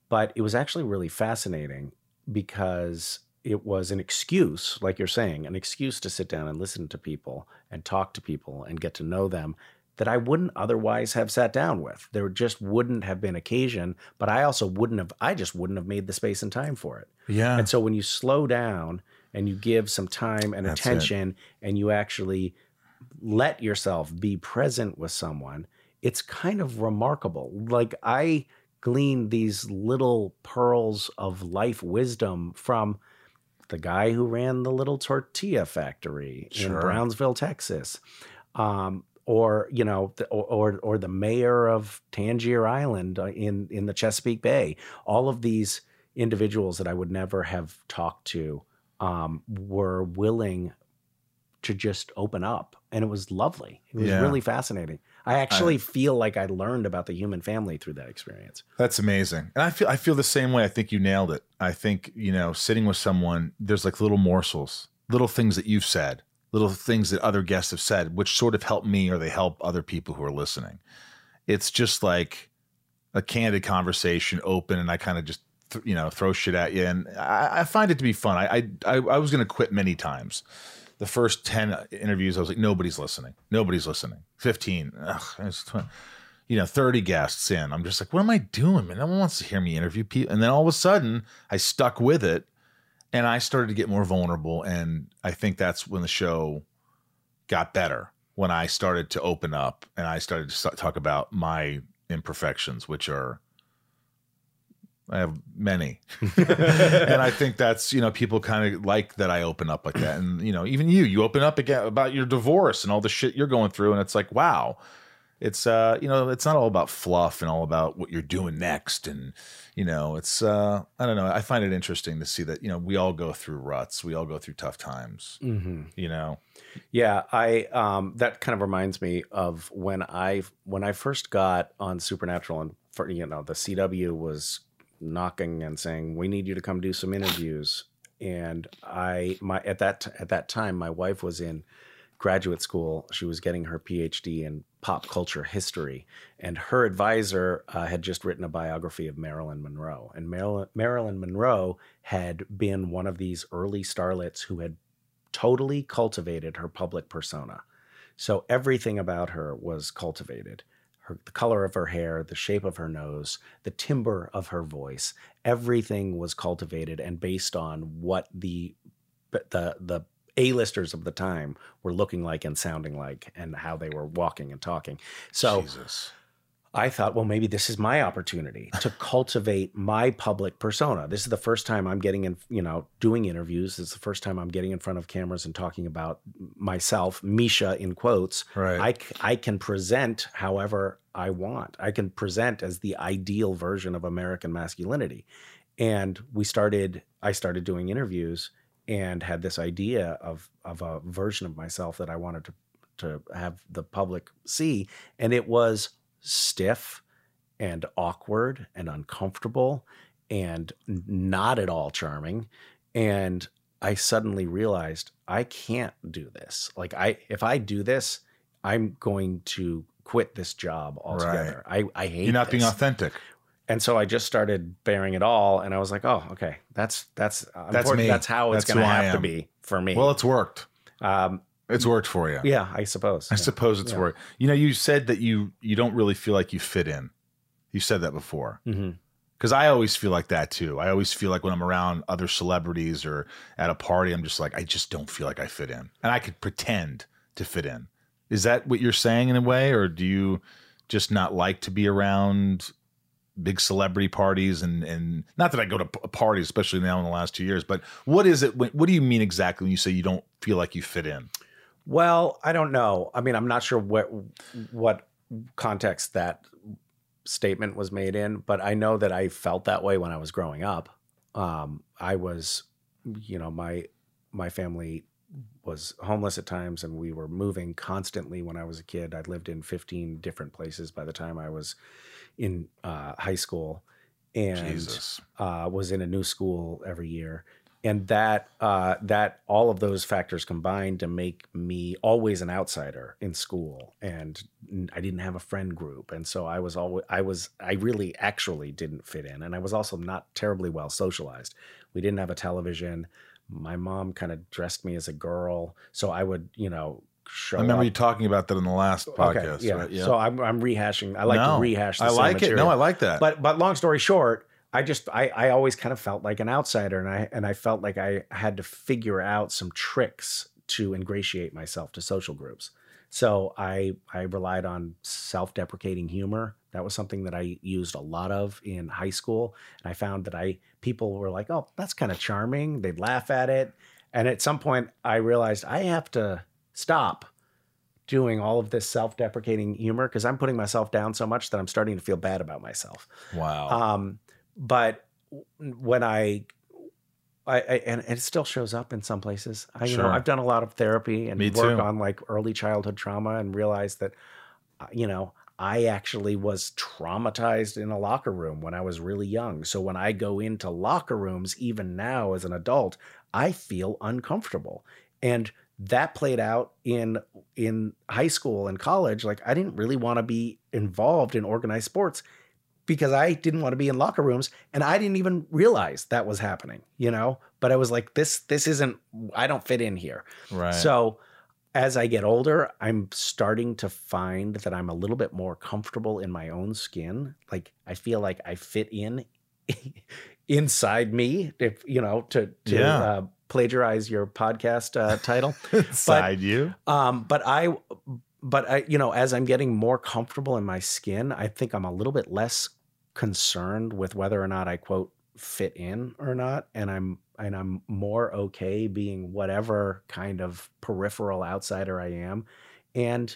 But it was actually really fascinating because it was an excuse, like you're saying, an excuse to sit down and listen to people and talk to people and get to know them that I wouldn't otherwise have sat down with. There just wouldn't have been occasion, but I also wouldn't have, I just wouldn't have made the space and time for it. Yeah. And so when you slow down and you give some time and That's it. attention and you actually let yourself be present with someone, it's kind of remarkable. Like I gleaned these little pearls of life wisdom from the guy who ran the little tortilla factory Sure. in Brownsville, Texas. Um, or you know, the, or, or the mayor of Tangier Island uh, in in the Chesapeake Bay. All of these individuals that I would never have talked to um, were willing to just open up, and it was lovely. It was Yeah. really fascinating. I actually feel like I learned about the human family through that experience. That's amazing. And I feel I feel the same way. I think you nailed it. I think, you know, sitting with someone, there's like little morsels, little things that you've said, little things that other guests have said, which sort of help me or they help other people who are listening. It's just like a candid conversation, open, and I kind of just th- you know throw shit at you, and I, I find it to be fun. I I, I, was going to quit many times. The first ten uh, interviews, I was like, nobody's listening. Nobody's listening. Fifteen, ugh, you know, 30 guests in. I'm just like, what am I doing, man? No one wants to hear me interview people. And then all of a sudden, I stuck with it and I started to get more vulnerable. And I think that's when the show got better, when I started to open up and I started to talk about my imperfections, which are, I have many. and I think that's, you know, people kind of like that I open up like that. And, you know, even you, you open up again about your divorce and all the shit you're going through. And it's like, wow, it's uh you know it's not all about fluff and all about what you're doing next and you know it's uh i don't know i find it interesting to see that you know we all go through ruts we all go through tough times Mm-hmm. you know Yeah, I um that kind of reminds me of when I when I first got on Supernatural and for you know the CW was knocking and saying we need you to come do some interviews and I my at that at that time my wife was in graduate school she was getting her PhD in pop culture history and her advisor uh, had just written a biography of Marilyn Monroe and Marilyn Marilyn Monroe had been one of these early starlets who had totally cultivated her public persona. So everything about her was cultivated. Her, the color of her hair, the shape of her nose, the timbre of her voice, everything was cultivated and based on what the the the A-listers of the time were looking like and sounding like and how they were walking and talking. So jesus I thought, well, maybe this is my opportunity to cultivate my public persona. This is the first time I'm getting in, you know, doing interviews. This is the first time I'm getting in front of cameras and talking about myself, Misha in quotes. Right. I, I can present however I want. I can present as the ideal version of American masculinity. And we started, I started doing interviews and had this idea of, of a version of myself that I wanted to, to have the public see. And it was stiff and awkward and uncomfortable and not at all charming and i suddenly realized i can't do this like i if i do this i'm going to quit this job altogether. I I hate. You're not being authentic. And so I just started bearing it all, and I was like, "Oh, okay, that's that's That's unfor- me. That's how it's going to have to be for me." Well, it's worked. um, It's worked for you. yeah, I suppose. I Yeah. suppose it's Yeah. worked. You know, you said that you you don't really feel like you fit in. You said that before. Mhm. Because I always feel like that too. I always feel like when I'm around other celebrities or at a party, I'm just like, I just don't feel like I fit in. And I could pretend to fit in. Is that what you're saying in a way? Or do you just not like to be around big celebrity parties and and not that I go to parties, especially now in the last two years, but what is it? What, what do you mean exactly when you say you don't feel like you fit in? Well, I don't know. I mean, I'm not sure what what context that statement was made in, but I know that I felt that way when I was growing up. Um, I was, you know, my my family was homeless at times, and we were moving constantly when I was a kid. I lived in 15 different places by the time I was in uh, high school, and Jesus. uh, was in a new school every year, and that uh, that all of those factors combined to make me always an outsider in school, and I didn't have a friend group, and so I was always I was I really actually didn't fit in, and I was also not terribly well socialized. We didn't have a television. My mom kind of dressed me as a girl, so I would you know show. I remember up. you talking about that in the last oh, podcast. Okay, yeah. right? So I'm I'm rehashing. I like No, to rehash. The I like it. No. I like that. But but long story short, I just I I always kind of felt like an outsider, and I and I felt like I had to figure out some tricks to ingratiate myself to social groups. So I I relied on self-deprecating humor. That was something that I used a lot of in high school, and I found that I people were like, "Oh, that's kind of charming." They'd laugh at it, and at some point, I realized I have to stop doing all of this self-deprecating humor because I'm putting myself down so much that I'm starting to feel bad about myself. wow. Um, but when I, I, I and, and it still shows up in some places. I, you know, Sure. I've done a lot of therapy and Me work too. on like early childhood trauma and realized that, uh, you know, I actually was traumatized in a locker room when I was really young. So when I go into locker rooms, even now as an adult, I feel uncomfortable. And that played out in in high school and college. Like I didn't really want to be involved in organized sports because I didn't want to be in locker rooms and I didn't even realize that was happening, you know? But I was like this this isn't I don't fit in here. right. So as I get older, I'm starting to find that I'm a little bit more comfortable in my own skin. Like I feel like I fit in inside me, if you know, to to Yeah. uh, plagiarize your podcast uh, title. Inside you. Um, but I, but I, you know, as I'm getting more comfortable in my skin, I think I'm a little bit less concerned with whether or not I quote fit in or not, and I'm and I'm more okay being whatever kind of peripheral outsider I am, and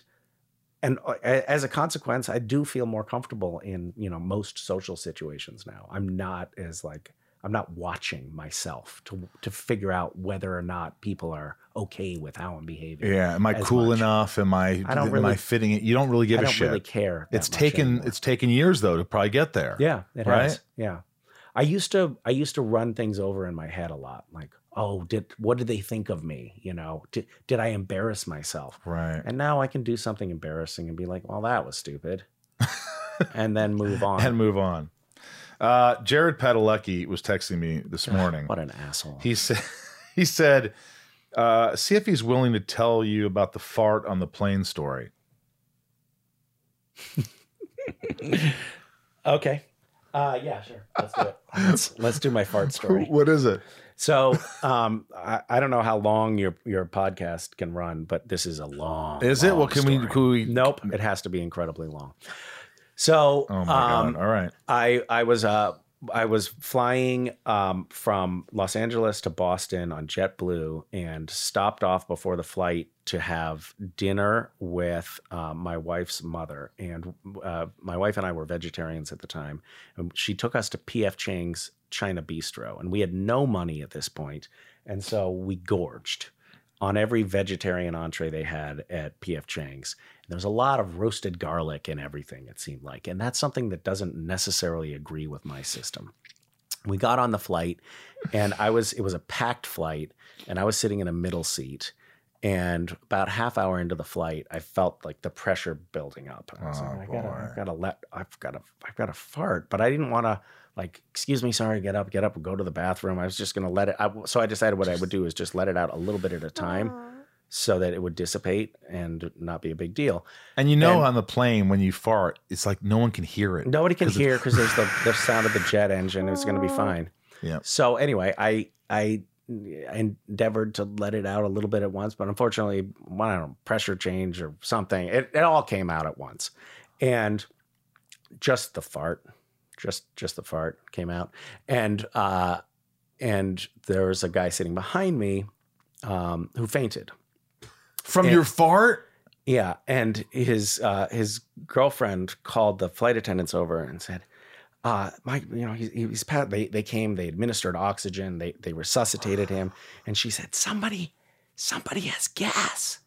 and uh, as a consequence, I do feel more comfortable in you know most social situations now. I'm not as like I'm not watching myself to to figure out whether or not people are okay with how I'm behaving. Yeah. Am I cool much. enough? Am I? I don't am really- I fitting it? You don't really give I a don't shit. really care. it's taken. anymore. It's taken years though to probably get there. Yeah, it Right? has. Yeah. I used to I used to run things over in my head a lot. Like, oh, did what did they think of me? You know, did did I embarrass myself? Right. And now I can do something embarrassing and be like, well, that was stupid. and then move on. and move on. Uh, Jared Padalecki was texting me this morning. what an asshole. He said, he said, uh, see if he's willing to tell you about the fart on the plane story. okay. Uh yeah, sure. Let's do it. Let's, let's do my fart story. What is it? So um I, I don't know how long your your podcast can run, but this is a long Is it? long Well, can we- story. can we- Nope, it has to be incredibly long. So Oh my um, god! All right. I I was uh I was flying um, from Los Angeles to Boston on JetBlue and stopped off before the flight to have dinner with uh, my wife's mother. And uh, my wife and I were vegetarians at the time. And she took us to P.F. Chang's China Bistro, and we had no money at this point, and so we gorged on every vegetarian entree they had at PF Chang's. And there was a lot of roasted garlic and everything, it seemed like. And that's something that doesn't necessarily agree with my system. We got on the flight and I was, it was a packed flight and I was sitting in a middle seat. And about half hour into the flight, I felt like the pressure building up. I was Oh, like, I gotta. I've got to let, I've got to, I've got to fart. But I didn't want to like, excuse me, sorry, get up, get up, go to the bathroom. I was just gonna let it. I, so I decided what I would do is just let it out a little bit at a time, so that it would dissipate and not be a big deal. And you know, And- on the plane when you fart, it's like no one can hear it. Nobody can hear because there's the, the sound of the jet engine. It's going to be fine. Yeah. So anyway, I I endeavored to let it out a little bit at once, but unfortunately, I don't know, pressure change or something. It, it all came out at once, and just the fart, just just the fart came out, and uh, and there was a guy sitting behind me um, who fainted from And- your fart. yeah, and his uh, his girlfriend called the flight attendants over and said, uh, "Mike, you know, he, he's pat. They they came, they administered oxygen, they they resuscitated him." And she said, "Somebody, somebody has gas."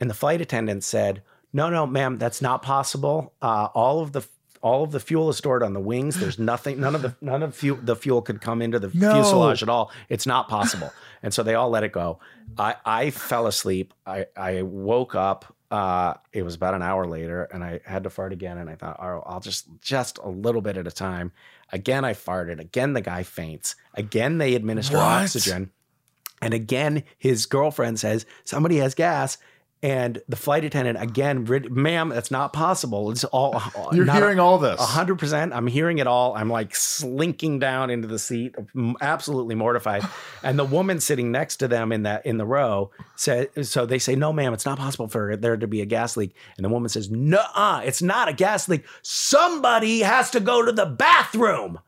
And the flight attendant said, "No, no, ma'am, that's not possible. Uh, all of the all of the fuel is stored on the wings. There's nothing. None of the none of fuel, the fuel could come into the No. fuselage at all. It's not possible." And so they all let it go. I I fell asleep. I I woke up. Uh, it was about an hour later, and I had to fart again. And I thought, oh, I'll just just a little bit at a time. Again, I farted. Again, the guy faints. Again, they administer What? oxygen. And again, his girlfriend says, somebody has gas. And the flight attendant again, ma'am, that's not possible. It's all uh, uh, You're not- hearing all this. a hundred percent. I'm hearing it all. I'm like slinking down into the seat, absolutely mortified. And the woman sitting next to them in that in the row said, so they say, no, ma'am, it's not possible for there to be a gas leak. And the woman says, no, it's not a gas leak. Somebody has to go to the bathroom.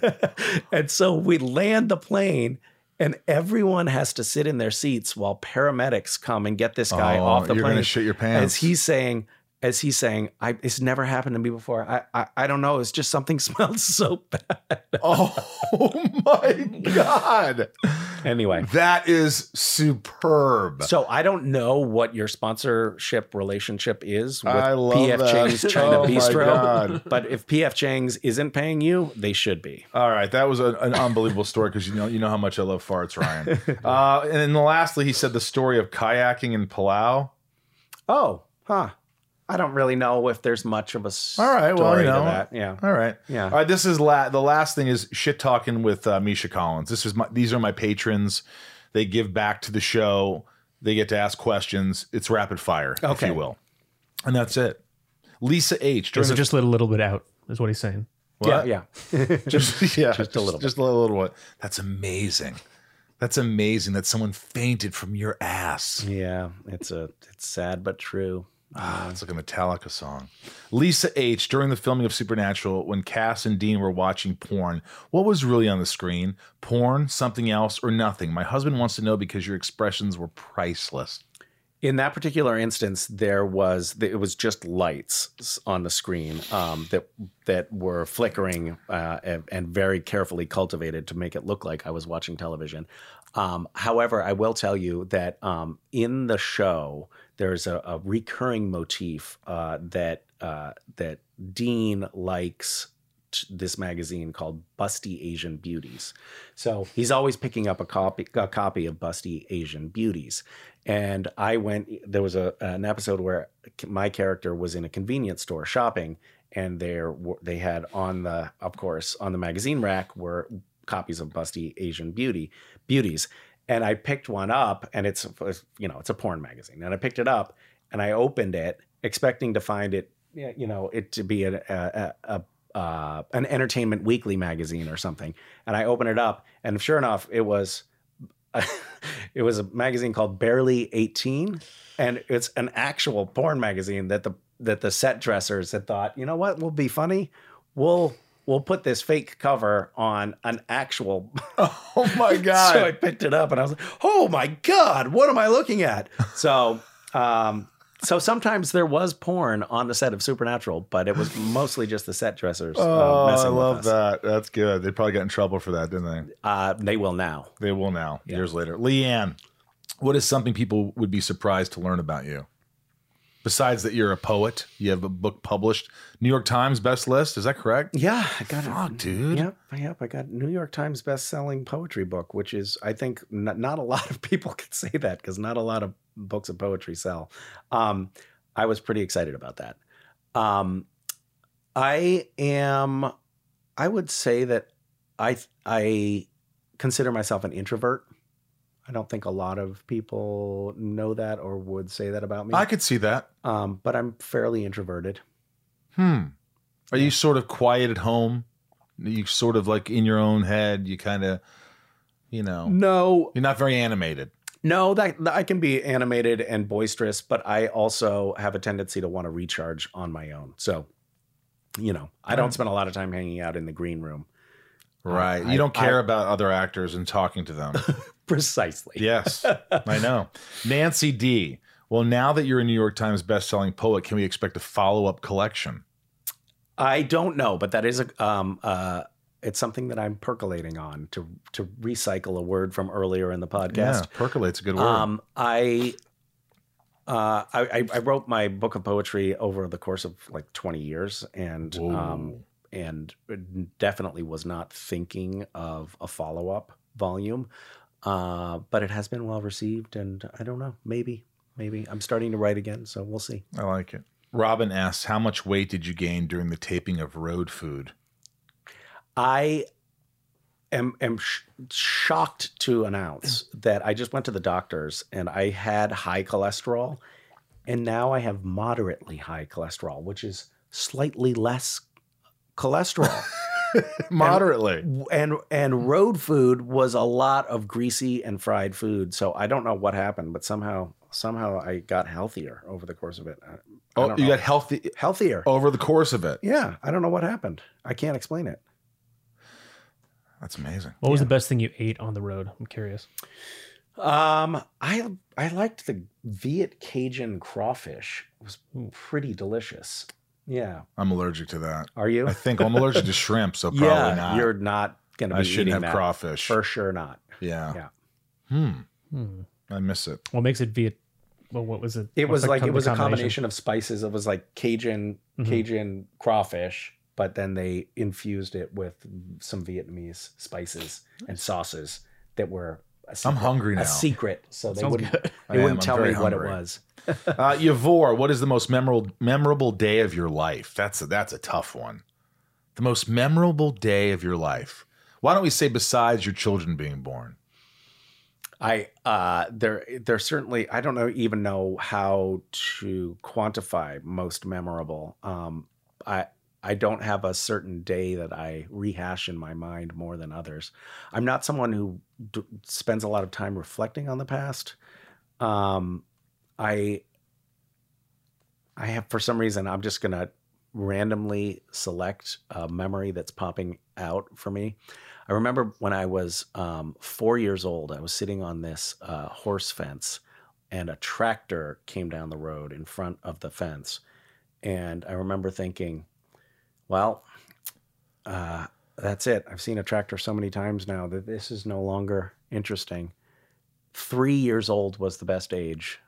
and so we land the plane. And everyone has to sit in their seats while paramedics come and get this guy Oh, off the plane. you're gonna shit your pants. As he's saying, as he's saying, I, it's never happened to me before. I, I, I don't know. It's just something smells so bad. Oh my god, Anyway, that is superb. so I don't know what your sponsorship relationship is with I love PF that. Chang's China Oh my Bistro, God. but if PF Chang's isn't paying you, they should be. All right, that was a, an unbelievable story because you know you know how much I love farts, Ryan. uh, and then lastly, he said the story of kayaking in Palau. Oh, huh. I don't really know if there's much of a All right, well story you know to that. Yeah. All right, Yeah. All right, this is la- the last thing is shit talking with uh, Misha Collins. This is my these are my patrons. They give back to the show. They get to ask questions. It's rapid fire, if you will, and that's it. Lisa H. during So the- just let a little bit out, is what he's saying. What? Yeah, yeah. just yeah, just a little just a little, little bit. That's amazing. That's amazing that someone fainted from your ass. yeah, it's a it's sad but true. Ah, it's like a Metallica song. Lisa H. During the filming of Supernatural, when Cass and Dean were watching porn, what was really on the screen? Porn, something else, or nothing? My husband wants to know because your expressions were priceless. In that particular instance, there was it was just lights on the screen um, that that were flickering uh, and, and very carefully cultivated to make it look like I was watching television. Um, however, I will tell you that um, in the show there's a, a recurring motif uh, that uh, that Dean likes t- this magazine called Busty Asian Beauties. So he's always picking up a copy a copy of Busty Asian Beauties. And I went there was a an episode where my character was in a convenience store shopping and there they had on the of course on the magazine rack were copies of Busty Asian Beauty Beauties. And I picked one up and it's you know, it's a porn magazine. And I picked it up and I opened it expecting to find it you know, it to be a, a, a, a uh, an Entertainment Weekly magazine or something. And I opened it up, and sure enough, it was it was a magazine called Barely 18, and it's an actual porn magazine that the that the set dressers had thought, you know what, will be funny. We'll we'll put this fake cover on an actual. Oh my God. so I picked it up and I was like, oh my god, what am I looking at? So. um so sometimes there was porn on the set of Supernatural, but it was mostly just the set dressers. uh, Oh, I messing with love that. That's good. They probably got in trouble for that, didn't they? Uh, they will now. They will now, years later. Leanne, what is something people would be surprised to learn about you? Besides that, you're a poet. You have a book published. New York Times best list. Is that correct? Yeah, I got Fuck, it. dude. Yep, yep. I got New York Times best-selling poetry book, which is, I think, not, not a lot of people can say that because not a lot of books of poetry sell. Um, I was pretty excited about that. Um, I am. I would say that I I consider myself an introvert. I don't think a lot of people know that or would say that about me. I could see that. um, but I'm fairly introverted. Hmm. Are you sort of quiet at home? You sort of like in your own head. You kind of, you know, No, you're not very animated. No, that, that- I can be animated and boisterous, but I also have a tendency to want to recharge on my own. So, you know, I don't spend a lot of time hanging out in the green room. Right. I- you don't care I- about other actors and talking to them. Precisely. yes, I know. Nancy D. Well, now that you're a New York Times best-selling poet, can we expect a follow-up collection? I don't know, but that is a um uh it's something that I'm percolating on to to recycle a word from earlier in the Yeah, podcast. percolate's a good word. Um, I, uh, I, I- I wrote my book of poetry over the course of like 20 years and, um, and definitely was not thinking of a follow up volume. Uh, but it has been well received and I don't know, maybe, maybe I'm starting to write again. So we'll see. I like it. Robin asks, "How much weight did you gain during the taping of Road Food?" I am am sh- shocked to announce that I just went to the doctors and I had high cholesterol, and now I have moderately high cholesterol, which is slightly less cholesterol. Moderately. and and road food was a lot of greasy and fried food. So I don't know what happened, but somehow somehow I got healthier over the course of it. I- I Oh, don't you got healthy healthier. over the course of it. Yeah, I don't know what happened. I can't explain it. That's amazing. What was the best thing you ate on the road? I'm curious. Um, I I liked the Viet Cajun crawfish. It was pretty delicious. Yeah. I'm allergic to that. Are you? I think I'm allergic to shrimp, so probably yeah, not. you're not gonna be I shouldn't eating have that. crawfish. For sure not. Yeah. Yeah. Hmm. Hmm. I miss it. What makes it Viet? Well, what was it? It What's was like com- it the was a combination of spices. It was like Cajun Mhm. Cajun crawfish, but then they infused it with some Vietnamese spices and sauces that were a secret, hungry now. A secret, so they Sounds wouldn't good. They am. wouldn't I'm tell me very what it was. Uh, Yavor, what is the most memorable memorable day of your life? That's a, that's a tough one. The most memorable day of your life. Why don't we say besides your children being born? I uh there there certainly I don't know even know how to quantify most memorable. Um I I don't have a certain day that I rehash in my mind more than others. I'm not someone who d- spends a lot of time reflecting on the past. Um I I have for some reason I'm just to randomly select a memory that's popping out for me. I remember when I was um, four years old, I was sitting on this uh, horse fence, and a tractor came down the road in front of the fence. And I remember thinking, well, uh, that's it. I've seen a tractor so many times now that this is no longer interesting. Three years old was the best age.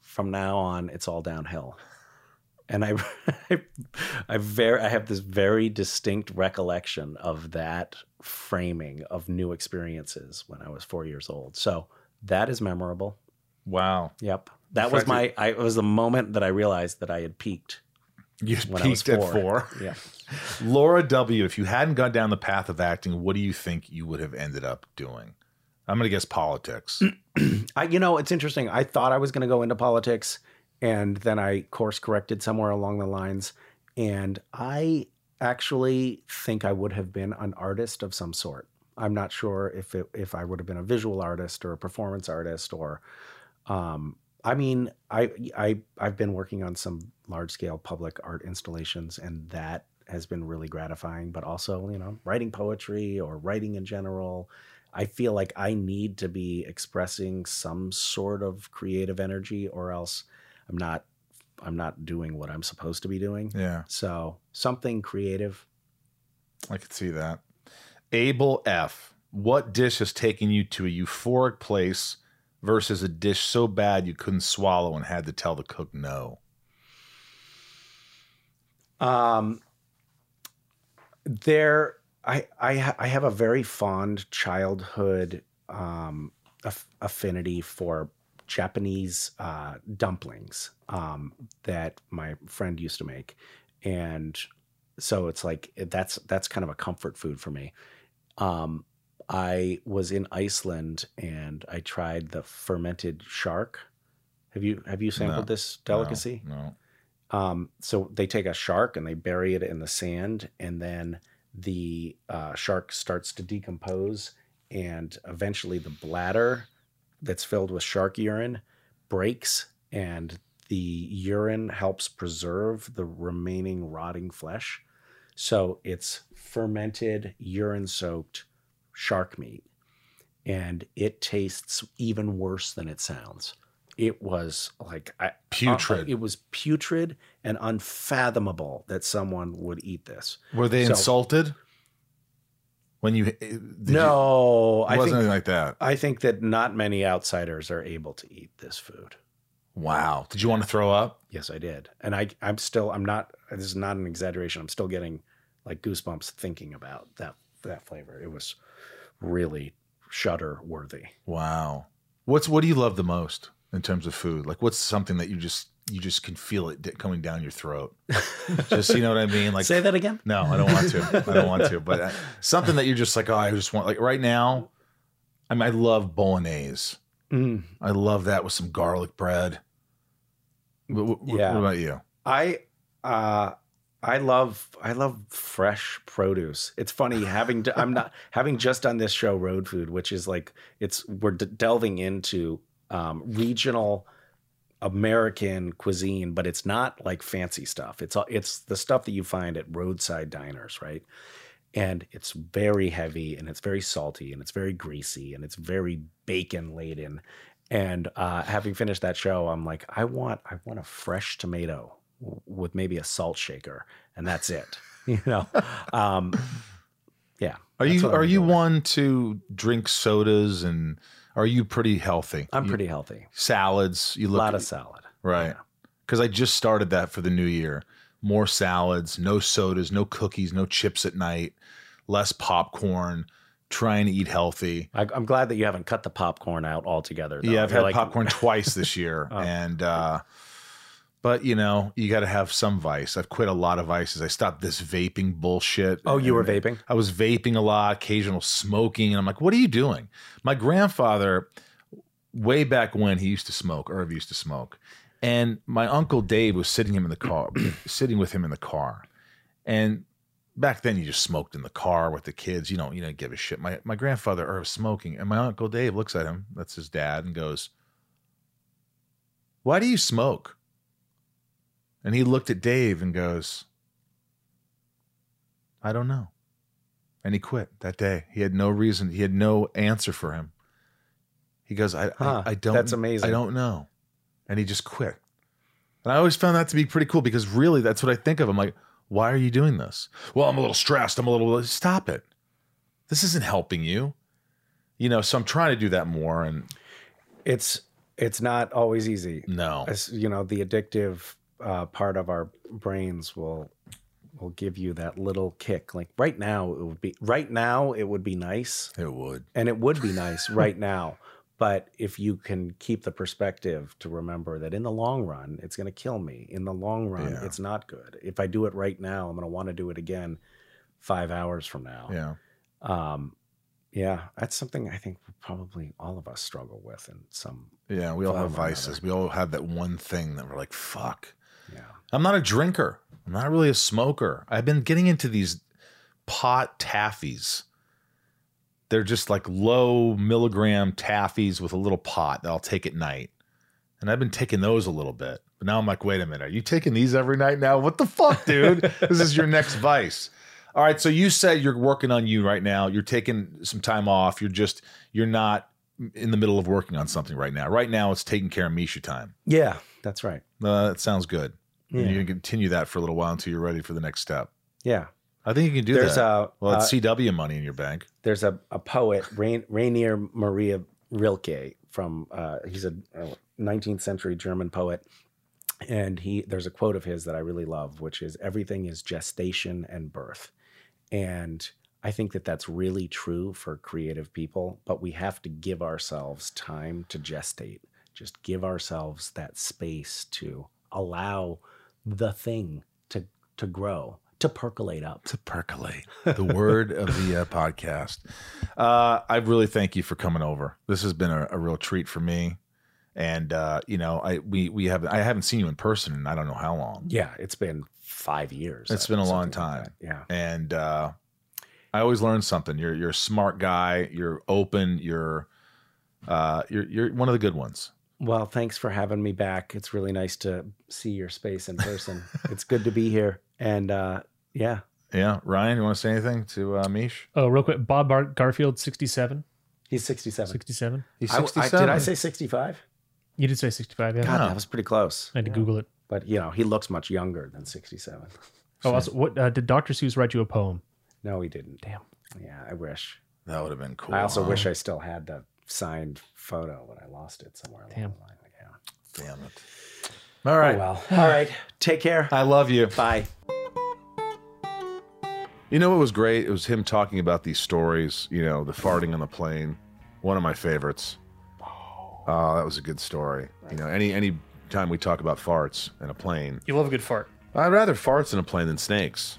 From now on, it's all downhill and I, I very, I have this very distinct recollection of that framing of new experiences when I was four years old. So that is memorable. Wow. Yep, that was my. I it was the moment that I realized that I had peaked. You when I was peaked at four. four. Yeah. Laura W., if you hadn't gone down the path of acting, what do you think you would have ended up doing? I'm going to guess politics. I, you know, it's interesting. I thought I was going to go into politics, and then I course corrected somewhere along the lines. And I actually think I would have been an artist of some sort. I'm not sure if it, if I would have been a visual artist or a performance artist or, um, I mean, I I I've been working on some large scale public art installations, and that has been really gratifying. But also, you know, writing poetry or writing in general, I feel like I need to be expressing some sort of creative energy, or else I'm not I'm not doing what I'm supposed to be doing. Yeah. So something creative. I could see that. Abel F. What dish has taken you to a euphoric place versus a dish so bad you couldn't swallow and had to tell the cook no? Um, there, I I I have a very fond childhood um, aff- affinity for Japanese uh, dumplings um, that my friend used to make, and so it's like that's that's kind of a comfort food for me. Um, I was in Iceland and I tried the fermented shark. Have you have you sampled No, this delicacy? No. Um, so they take a shark and they bury it in the sand, and then the uh, shark starts to decompose, and eventually the bladder that's filled with shark urine breaks, and the urine helps preserve the remaining rotting flesh. So it's fermented, urine soaked shark meat, and it tastes even worse than it sounds. It was like I, Putrid. uh, it was putrid and unfathomable that someone would eat this. Were they So- insulted when you? you- no, it I wasn't think, anything like that. I think that not many outsiders are able to eat this food. Wow. Did you want to throw up? Yes, I did, and I I'm still I'm not. This is not an exaggeration. I'm still getting like goosebumps thinking about that that flavor. It was really shudder worthy. Wow. What's what do you love the most in terms of food? Like, what's something that you just you just can feel it coming down your throat? just you know what I mean? Like, Say that again. no, I don't want to. I don't want to. But uh, something that you're just like, oh, I just want like right now. I mean, I love bolognese. Mm. I love that with some garlic bread. What, what- Yeah. what about you? I uh I love I love fresh produce. It's funny having to, I'm not having just done this show Road Food, which is like it's we're d- delving into um, regional American cuisine, but it's not like fancy stuff. It's all it's the stuff that you find at roadside diners, right? And it's very heavy and it's very salty and it's very greasy and it's very bacon laden. And uh, having finished that show, I'm like, I want I want a fresh tomato with maybe a salt shaker, and that's it. You know, um, yeah. Are you are you one to drink sodas and are you pretty healthy? I'm You- pretty healthy. salads. You A look lot of salad. right because I just started that for the new year. More salads, no sodas, no cookies, no chips at night, less popcorn. Trying to eat healthy. I, I'm glad that you haven't cut the popcorn out altogether. though. Yeah, I've You're had like- popcorn twice this year, Oh. and uh, but you know you got to have some vice. I've quit a lot of vices. I stopped this vaping bullshit. Oh, you were vaping? I was vaping a lot, occasional smoking, and I'm like, what are you doing? My grandfather, way back when he used to smoke, Irv used to smoke, and my uncle Dave was sitting him in the car, sitting with him in the car, and back then you just smoked in the car with the kids. You don't you don't give a shit. My my grandfather Irv smoking, and my uncle Dave looks at him. That's his dad, and goes, "Why do you smoke?" And he looked at Dave and goes, "I don't know." And he quit that day. He had no reason. He had no answer for him. He goes, "I Huh, I, I don't. that's amazing. I don't know," and he just quit. And I always found that to be pretty cool because really that's what I think of. I'm like, why are you doing this? Well, I'm a little stressed. I'm a little stop it. This isn't helping you. You know, so I'm trying to do that more and it's it's not always easy. no. As, you know, the addictive uh, part of our brains will will give you that little kick. Like right now, it would be right now it would be nice, It would. and it would be nice right now. But if you can keep the perspective to remember that in the long run, it's going to kill me. In the long run, Yeah. it's not good. If I do it right now, I'm going to want to do it again five hours from now. Yeah. Um, yeah, that's something I think probably all of us struggle with in some. Yeah. We all have vices. We all have that one thing that we're like, fuck. Yeah. I'm not a drinker. I'm not really a smoker. I've been getting into these pot taffies. They're just like low milligram taffies with a little pot that I'll take at night. And I've been taking those a little bit. But now I'm like, wait a minute, are you taking these every night now? What the fuck, dude? this is your next vice. All right. So you said you're working on you right now. You're taking some time off. You're just, you're not in the middle of working on something right now. Right now, it's taking care of Misha time. Yeah, that's right. Uh, that sounds good. And Yeah. you can continue that for a little while until you're ready for the next step. Yeah. I think you can do There's that. a- well, it's uh, CW money in your bank. There's a, a poet, Rain, Rainer Maria Rilke, from uh, he's a uh, 19th century German poet, and he there's a quote of his that I really love, which is everything is gestation and birth, and I think that that's really true for creative people, but we have to give ourselves time to gestate. Just give ourselves that space to allow the thing to to grow, to percolate up. To percolate. The word of the uh, podcast. Uh, I really thank you for coming over. This has been a, a real treat for me. And uh, you know, I we we have I haven't seen you in person in I don't know how long. Yeah, it's been five years. It's uh, been a long something like time. yeah. And uh, I always learn something. You're you're a smart guy. You're open. You're uh, you're you're one of the good ones. Well, thanks for having me back. It's really nice to see your space in person. it's good to be here. And uh, yeah, Yeah, Ryan, you want to say anything to uh, Mish? Oh, real quick, Bob Bar- Garfield, sixty-seven. he's 67. 67. He's I- I- 67. did I say 65? You did say sixty-five, yeah. God, that was pretty close. I had to Google it. But, you know, he looks much younger than 67. Oh, also, what uh, did Dr. Seuss write you a poem? No, he didn't. Damn. Yeah, I wish. that would have been cool. I also huh? wish I still had the signed photo, but I lost it somewhere along Damn. the line. Yeah. Damn it. All oh, right. Oh, well. All right. Take care. I love you. Bye. You know what was great? It was him talking about these stories. You know, the farting on the plane. One of my favorites. Oh, ah, that was a good story. You know, any any time we talk about farts in a plane, You love a good fart. I'd rather farts in a plane than snakes.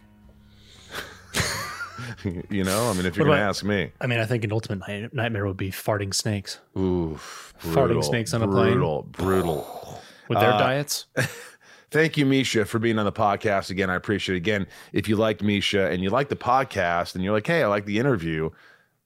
you know, I mean, if you're going to ask me, I mean, I think an ultimate night- nightmare would be farting snakes oof, Farting snakes on a plane? brutal, brutal. with their Uh, diets. Thank you, Misha, for being on the podcast again. I appreciate it. Again, if you liked Misha and you like the podcast and you're like, hey, I like the interview,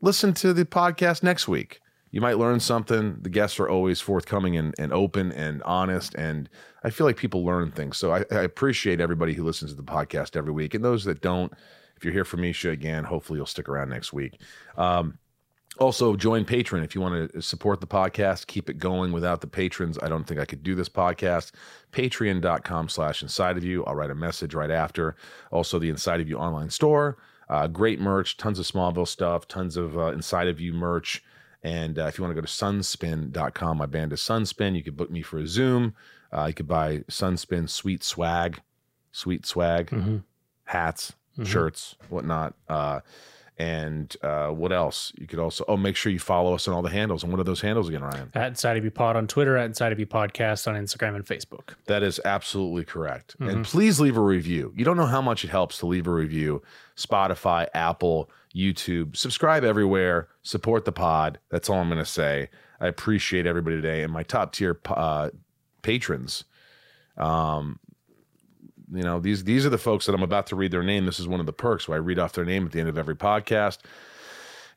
listen to the podcast next week. You might learn something. The guests are always forthcoming and, and open and honest. And I feel like people learn things. So I, I appreciate everybody who listens to the podcast every week. And those that don't, if you're here for Misha again, hopefully you'll stick around next week. Um, also, join Patreon if you want to support the podcast. Keep it going. Without the patrons, I don't think I could do this podcast. Patreon.com slash inside of you. I'll write a message right after. Also, the Inside of You online store. Uh, great merch, tons of Smallville stuff, tons of uh, Inside of You merch. And uh, if you want to go to sunspin.com, my band is Sunspin. You could book me for a Zoom. Uh, you could buy Sunspin sweet swag, sweet swag, hats, shirts, whatnot. Uh, and uh, what else? You could also, oh, make sure you follow us on all the handles. And what are those handles again, Ryan? At Inside of You Pod on Twitter, at Inside of You Podcast on Instagram and Facebook. That is absolutely correct. And please leave a review. You don't know how much it helps to leave a review. Spotify, Apple, YouTube. Subscribe everywhere. Support the pod. That's all I'm going to say. I appreciate everybody today and my top tier uh, patrons. Um, you know these these are the folks that I'm about to read their name. This is one of the perks where I read off their name at the end of every podcast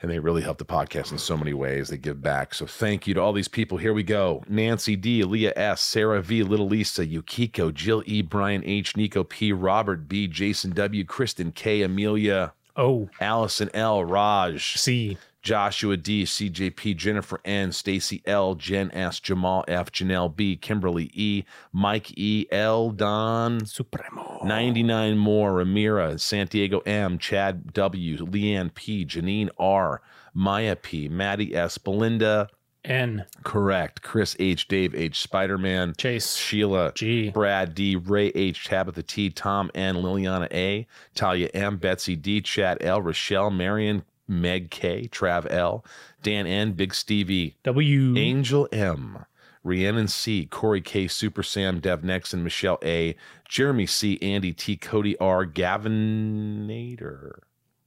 and they really help the podcast in so many ways. They give back. So thank you to all these people. Here we go. Nancy D, Leah S, Sarah V, Little Lisa, Yukiko, Jill E, Brian H, Nico P, Robert B, Jason W, Kristen K, Amelia, Oh, Allison L, Raj, C. Joshua D, CJP, Jennifer N, Stacy L, Jen S, Jamal F, Janelle B, Kimberly E, Mike E, L, Don, Supremo. 99 more, Ramira, Santiago M, Chad W, Leanne P, Janine R, Maya P, Maddie S, Belinda, N. correct, Chris H, Dave H, Spider Man, Chase. Sheila G. Brad D, Ray H, Tabitha T, Tom N, Liliana A, Talia M, Betsy D, Chad L, Rochelle, Marion, Meg K, Trav L, Dan N, Big Stevie, W. Angel M, Rhiannon C, Corey K, Super Sam, Dev Nexon, Michelle A, Jeremy C, Andy T, Cody R, Gavin Nader,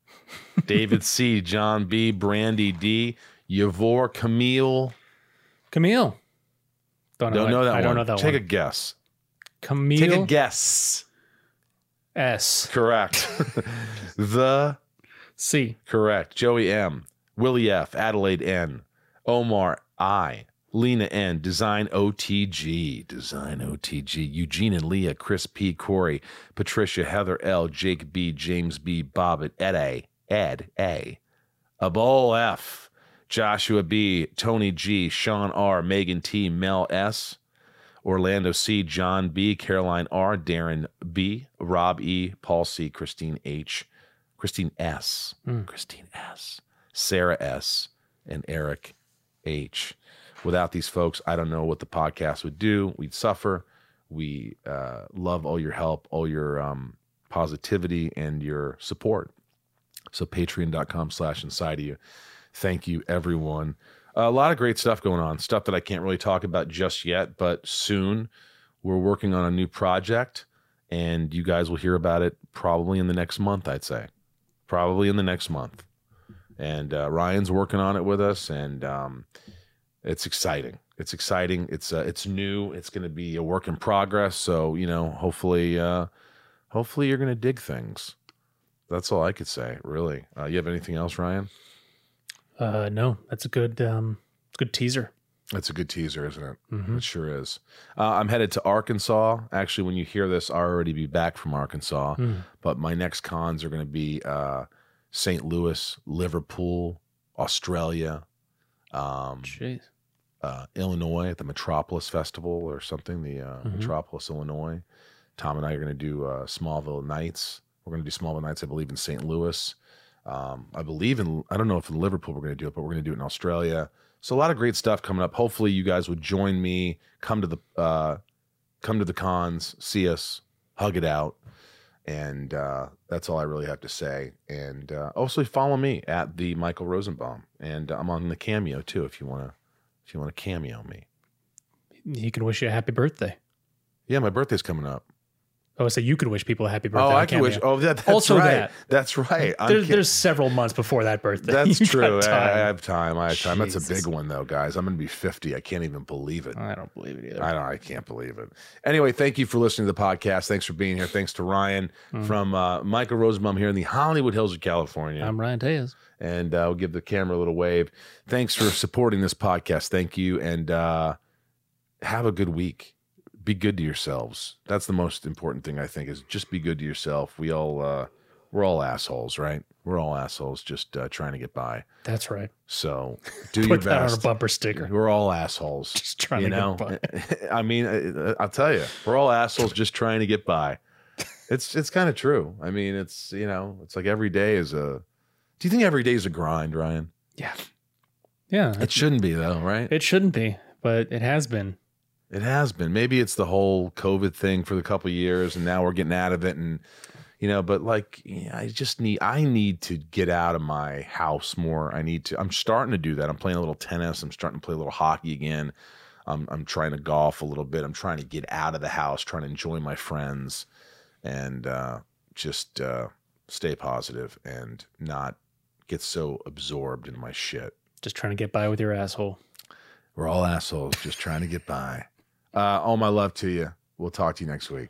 David C, John B, Brandy D, Yavor Camille. Camille. Don't know, Don't know that I one. don't know that Take one. a guess. Camille Take a guess. S. Correct. the C. correct. Joey M. Willie F. Adelaide N. Omar I. Lena N. Design OTG. Design OTG. Eugene and Leah. Chris P. Corey. Patricia. Heather L. Jake B. James B. Bobbit. Ed A. Ed A. Abol F. Joshua B. Tony G. Sean R. Megan T. Mel S. Orlando C, John B, Caroline R, Darren B, Rob E, Paul C, Christine H, Christine S, Christine S, Sarah S, and Eric H. Without these folks, I don't know what the podcast would do. We'd suffer. we uh, love all your help, all your um, positivity, and your support. So patreon.com slash inside of you. Thank you, everyone. a lot of great stuff going on, stuff that I can't really talk about just yet, but soon we're working on a new project and you guys will hear about it probably in the next month, I'd say. Probably in the next month. And uh, Ryan's working on it with us, and um, it's exciting. It's exciting. It's uh, it's new. It's going to be a work in progress. So you know, hopefully, uh, hopefully you're going to dig things. That's all I could say. Really. Uh, you have anything else, Ryan? Uh, no, that's a good, um, good teaser. That's a good teaser, isn't it? Mhm. It sure is. Uh, I'm headed to Arkansas. Actually, when you hear this, I'll already be back from Arkansas. Mm. But my next cons are going to be uh, St. Louis, Liverpool, Australia, um, uh, Illinois at the Metropolis Festival or something, the uh, Mhm. Metropolis, Illinois. Tom and I are going to do uh, Smallville Nights. We're going to do Smallville Nights, I believe, in St. Louis. Um, I believe in, I don't know if in Liverpool we're going to do it, but we're going to do it in Australia. So a lot of great stuff coming up. Hopefully, you guys would join me. Come to the, uh, come to the cons, see us, hug it out, and uh, that's all I really have to say. And uh, also follow me at the Michael Rosenbaum, and I'm on the Cameo too. If you want to, if you want to cameo me. He can wish you a happy birthday. Yeah, my birthday's coming up. Oh, so you could wish people a happy birthday. oh, I can wish. Oh, that, that's also right. that. That's right. There, there's several months before that birthday. That's You true. I, I have time. I have time. That's a big one, though, guys. I'm going to be 50. I can't even believe it. I don't believe it either. I don't. I can't believe it. Anyway, thank you for listening to the podcast. Thanks for being here. Thanks to Ryan Mm. from uh, Michael Rosenbaum here in the Hollywood Hills of California. I'm Ryan Tejas. and uh, we'll give the camera a little wave. Thanks for supporting this podcast. Thank you, and uh, have a good week. Be good to yourselves. That's the most important thing I think is just be good to yourself. We all uh, we're all assholes, right? We're all assholes, just uh, trying to get by. That's right. So do Put your that on a bumper sticker. We're all assholes. Just trying you to know? get by. I mean, uh, I'll tell you, we're all assholes just trying to get by. It's it's kind of true. I mean, it's you know, it's like every day is a. Do you think every day is a grind, Ryan? Yeah. Yeah. It shouldn't be though, right? It shouldn't be, but it has been. It has been. Maybe it's the whole COVID thing for the couple of years, and now we're getting out of it, and you know. But like, yeah, I just need. I need to get out of my house more. I need to. I'm starting to do that. I'm playing a little tennis. I'm starting to play a little hockey again. I'm I'm trying to golf a little bit. I'm trying to get out of the house, trying to enjoy my friends, and uh, just uh, stay positive and not get so absorbed in my shit. Just trying to get by with your asshole. We're all assholes just trying to get by. Uh, all my love to you. We'll talk to you next week.